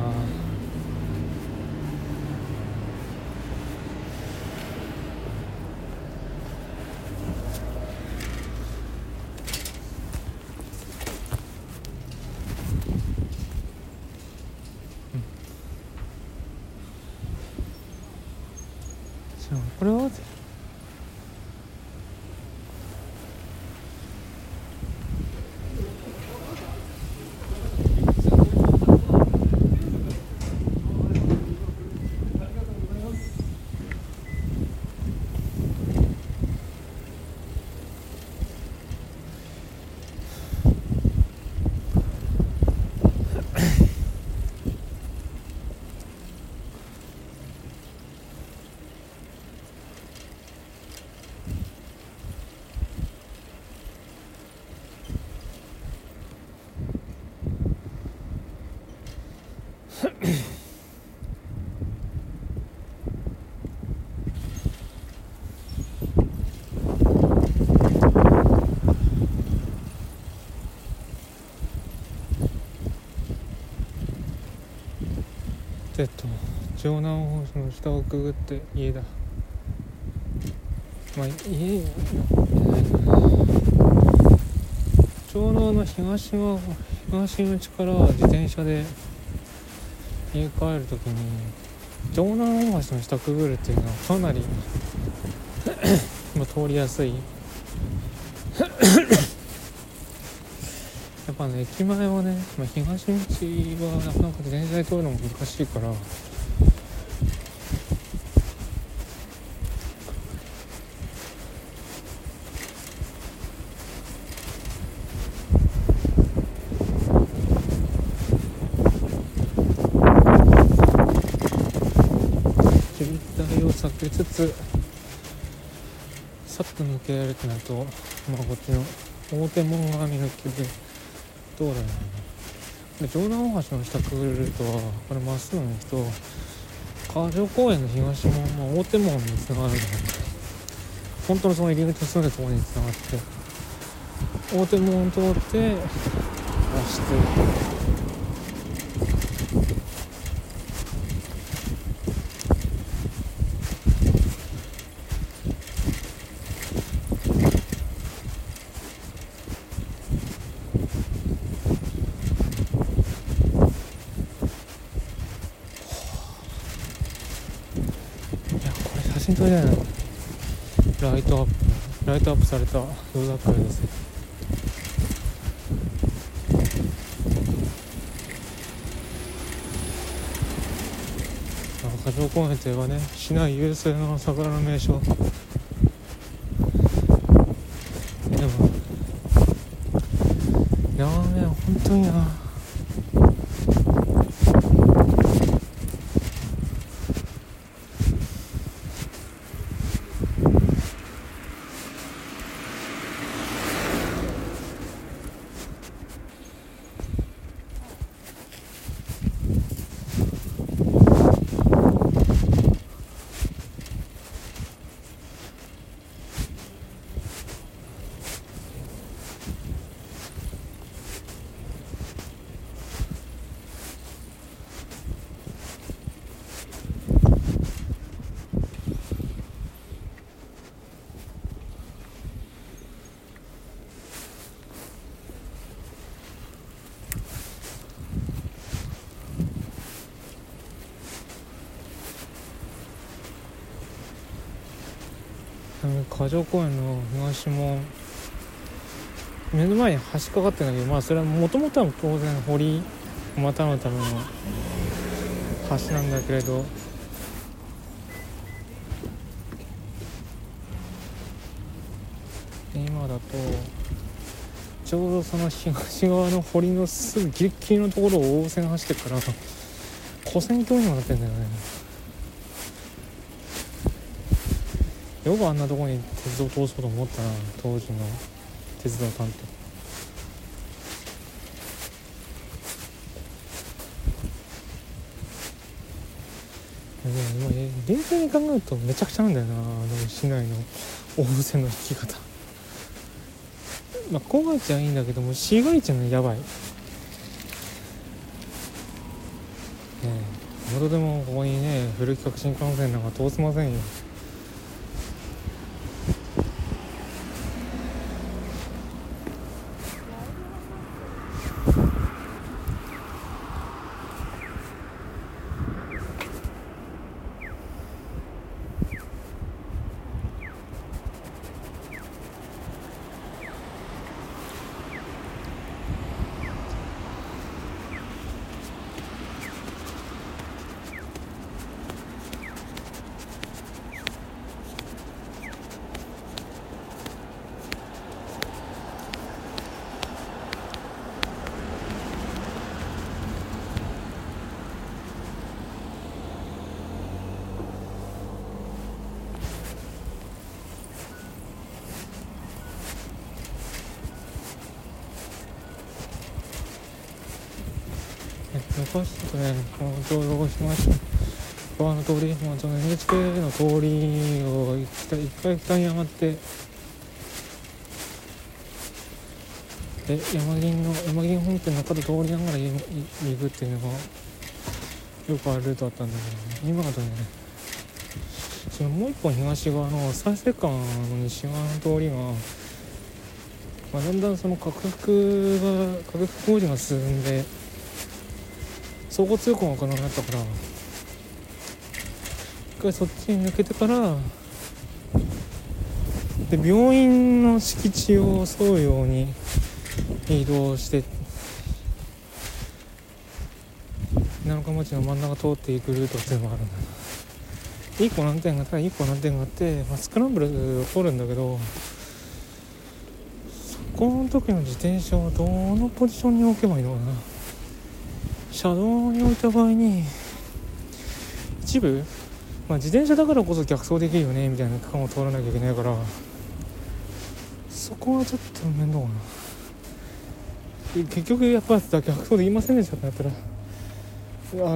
Speaker 1: じゃあこれはえっと城南大橋の下をくぐって家だ。まあ家城南の東の東口から自転車で家帰るときに城南大橋の下くぐるっていうのはかなりまあ通りやすい。ぱね駅前はね、まあ、東口はなかなか自転車通るのも難しいから。渋滞を避けつつさっと抜けられるってなると、まあ、こっちの大手門が見抜けで。どうだろうね。で城南大橋の下くぐるとこれ真っすぐに行くと川上公園の東門、まあ、大手門につながるんだ本当のその入り口のすぐとこにつながって大手門を通って走ってや真島じゃないライトアップライトアップされたヨーダ海です中条公園といえばね市内有数の桜の名所でもラーメン本当にな海上公園の東も目の前に橋かかってんだけどまあそれはもともとは当然堀またぐための橋なんだけれど今だとちょうどその東側の堀のすぐギリギリのところを横線走ってるから古線橋にもなってんだよね。よくあんなとこに鉄道通そうと思ったな当時の鉄道担当。でも今冷静に考えるとめちゃくちゃなんだよなあの市内の大布線の引き方。まあ郊外地はいいんだけども市街地のやばい。ねえ元でもここにね古企画新幹線なんか通せませんよ昔ちょっとねしました。川の通り、まあ、その NHK の通りを一回北に上がってで山銀の山銀本店の角通りながら行くっていうのがよくあるルートだったんだけど、ね。今だとねそのもう一本東側の再生館の西側の通りが、まあ、だんだんその価格が価格工事が進んで走行通行が可能になったから。一回そっちに抜けてからで病院の敷地を沿うように移動して七日町の真ん中通っていくルートっていうのがあるんだ1個難点があったら1個難点があって、まあ、スクランブルを通るんだけどそこの時の自転車をどのポジションに置けばいいのかな。車道に置いた場合に一部、まあ、自転車だからこそ逆走できるよねみたいな区間を通らなきゃいけないからそこはちょっと面倒かな。結局やっぱ逆走できませんでしたってなったらあ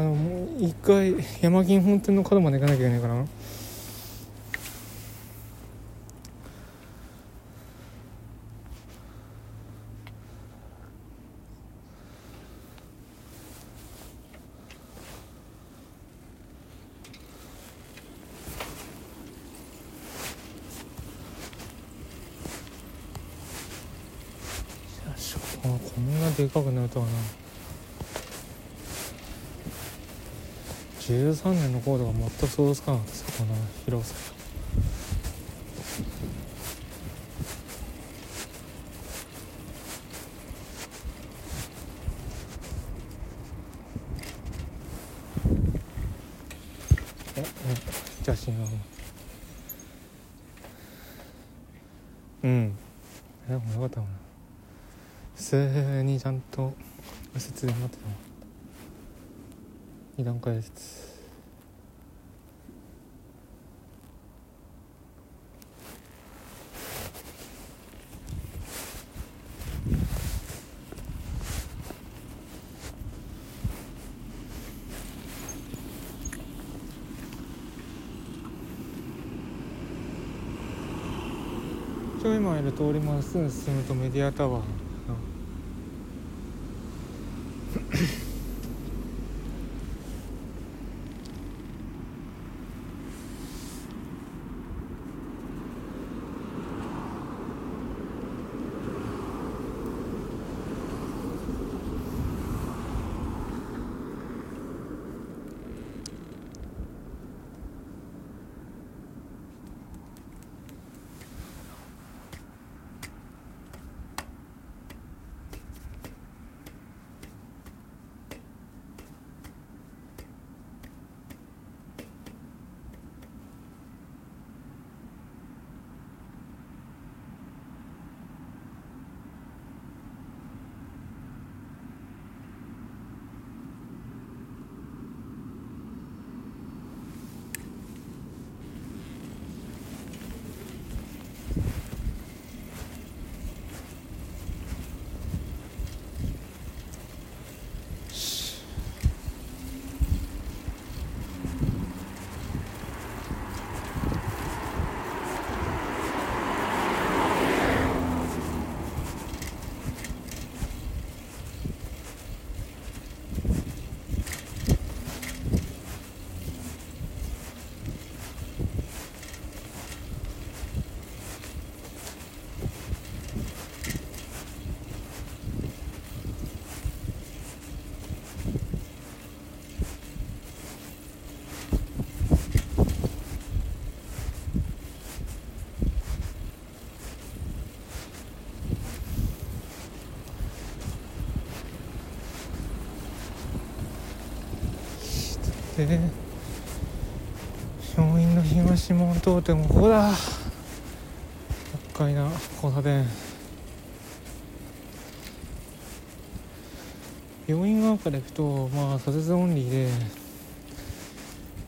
Speaker 1: のもう一回山銀本店の角まで行かなきゃいけないから。あこんなでかくなるとはな。13年のコードが全く想像つかなかった。ですこの広さ。がんでもよかったもん普通にちゃんと右折で待ってたもん二段階右折ちょ今いる通りまっすぐ進むとメディアタワー。東門通ってもここだ。厄介な交差点。病院側から行くとまあ左折オンリーで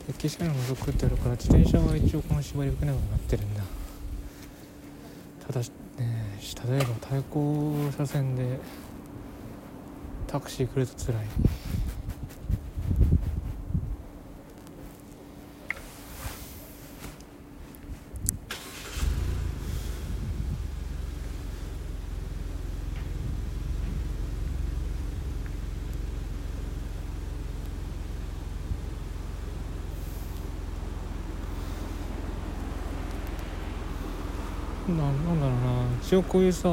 Speaker 1: 鉄器車両の除くってあるから自転車は一応この縛り受けなくなってるんだ。ただね例えば対向車線でタクシー来ると辛いななんだろうな一応こういうさ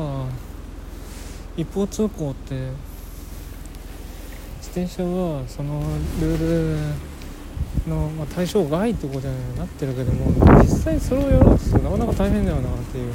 Speaker 1: 一方通行って自転車はそのルールの、まあ、対象外ってことになってるけども実際それをやろうとするとなかなか大変だよなっていう。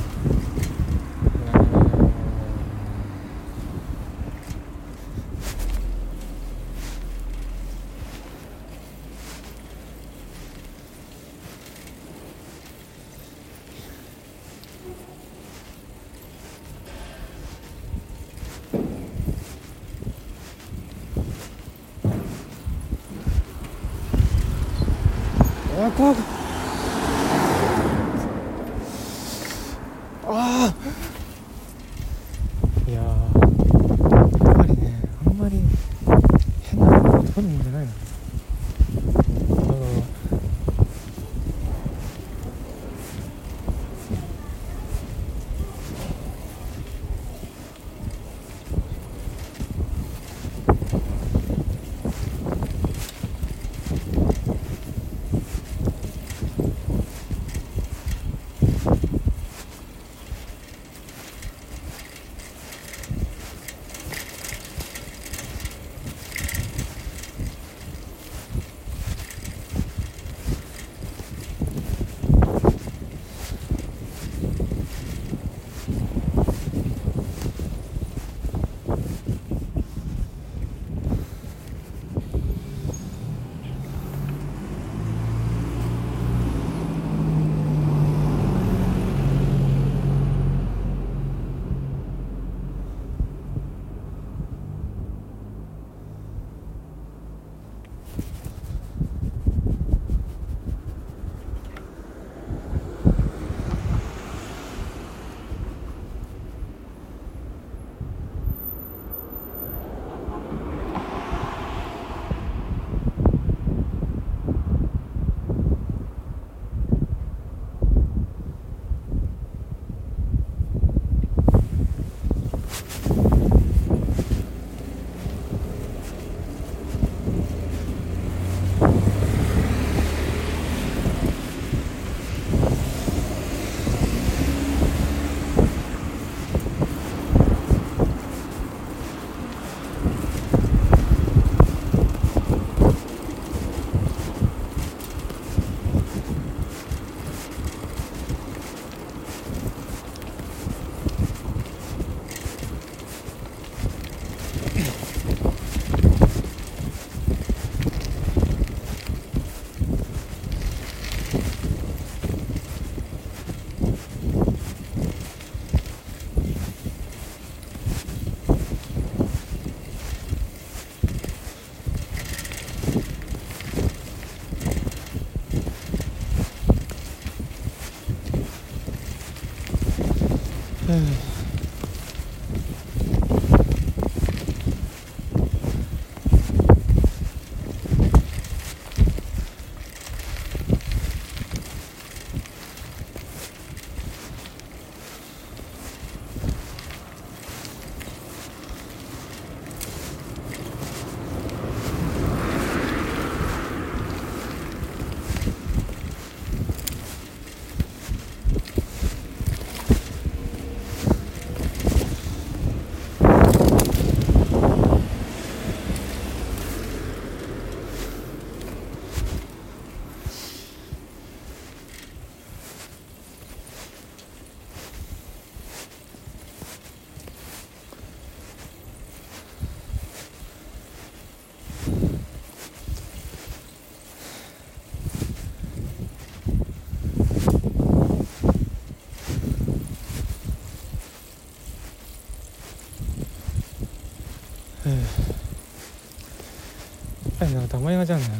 Speaker 1: っぱりなんかたまりがちなんだよ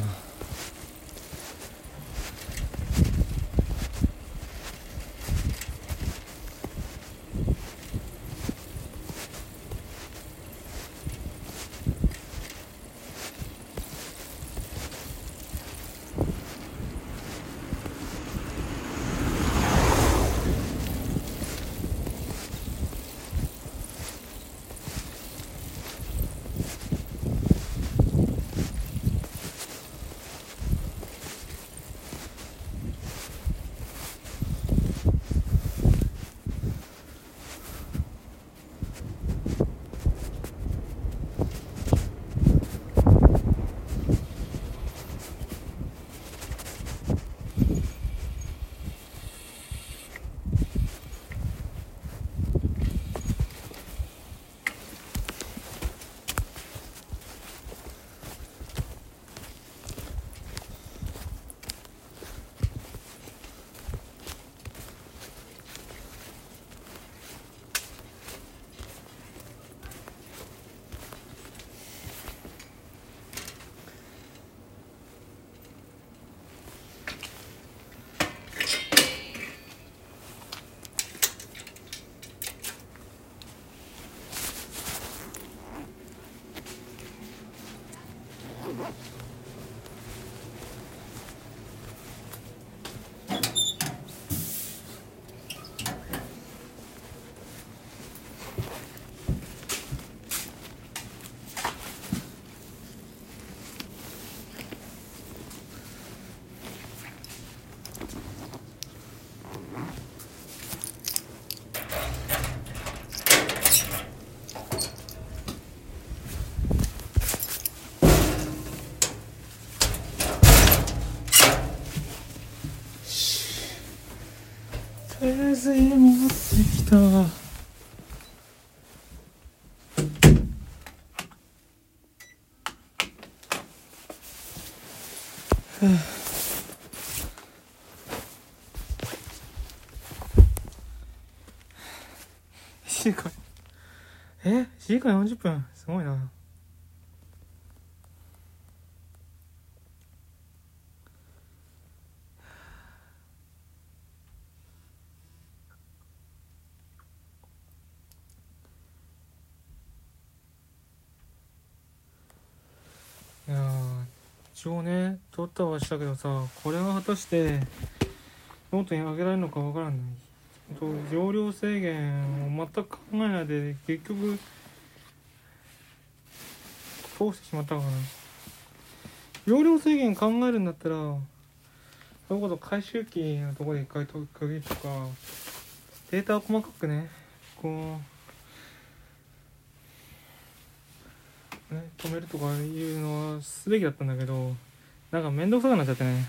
Speaker 1: ず家戻ってきた。わ1時間。え？1時間40分？すごいないやー一応ね撮ったはしたけどさこれが果たしてノートに上げられるのかわからない。と容量制限を全く考えないで結局通してしまったかな。容量制限考えるんだったらそういうこと回収機のところで一回区切るとかデータを細かくねこうね、止めるとかいうのはすべきだったんだけどなんか面倒くさくなっちゃってね。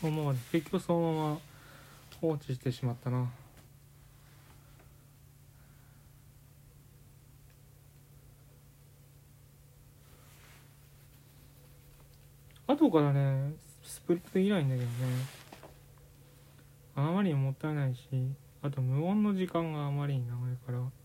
Speaker 1: そのまま結局そのまま放置してしまったな。後からねスプリットできないんだけどね。あまりにもったいないしあと無音の時間があまりに長いから。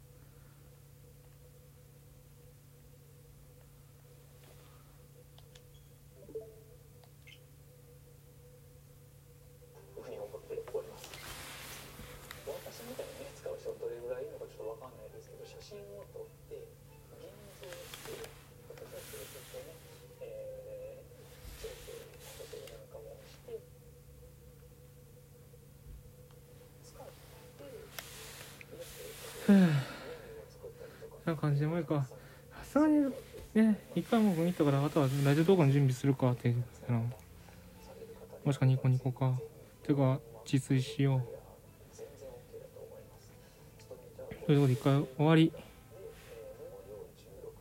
Speaker 1: 感じでもいいかさすがにね一回も見たからあとはラジオ動画の準備するかってあの。もしくはニコニコか。てか自炊しよう。ということで一回終わり。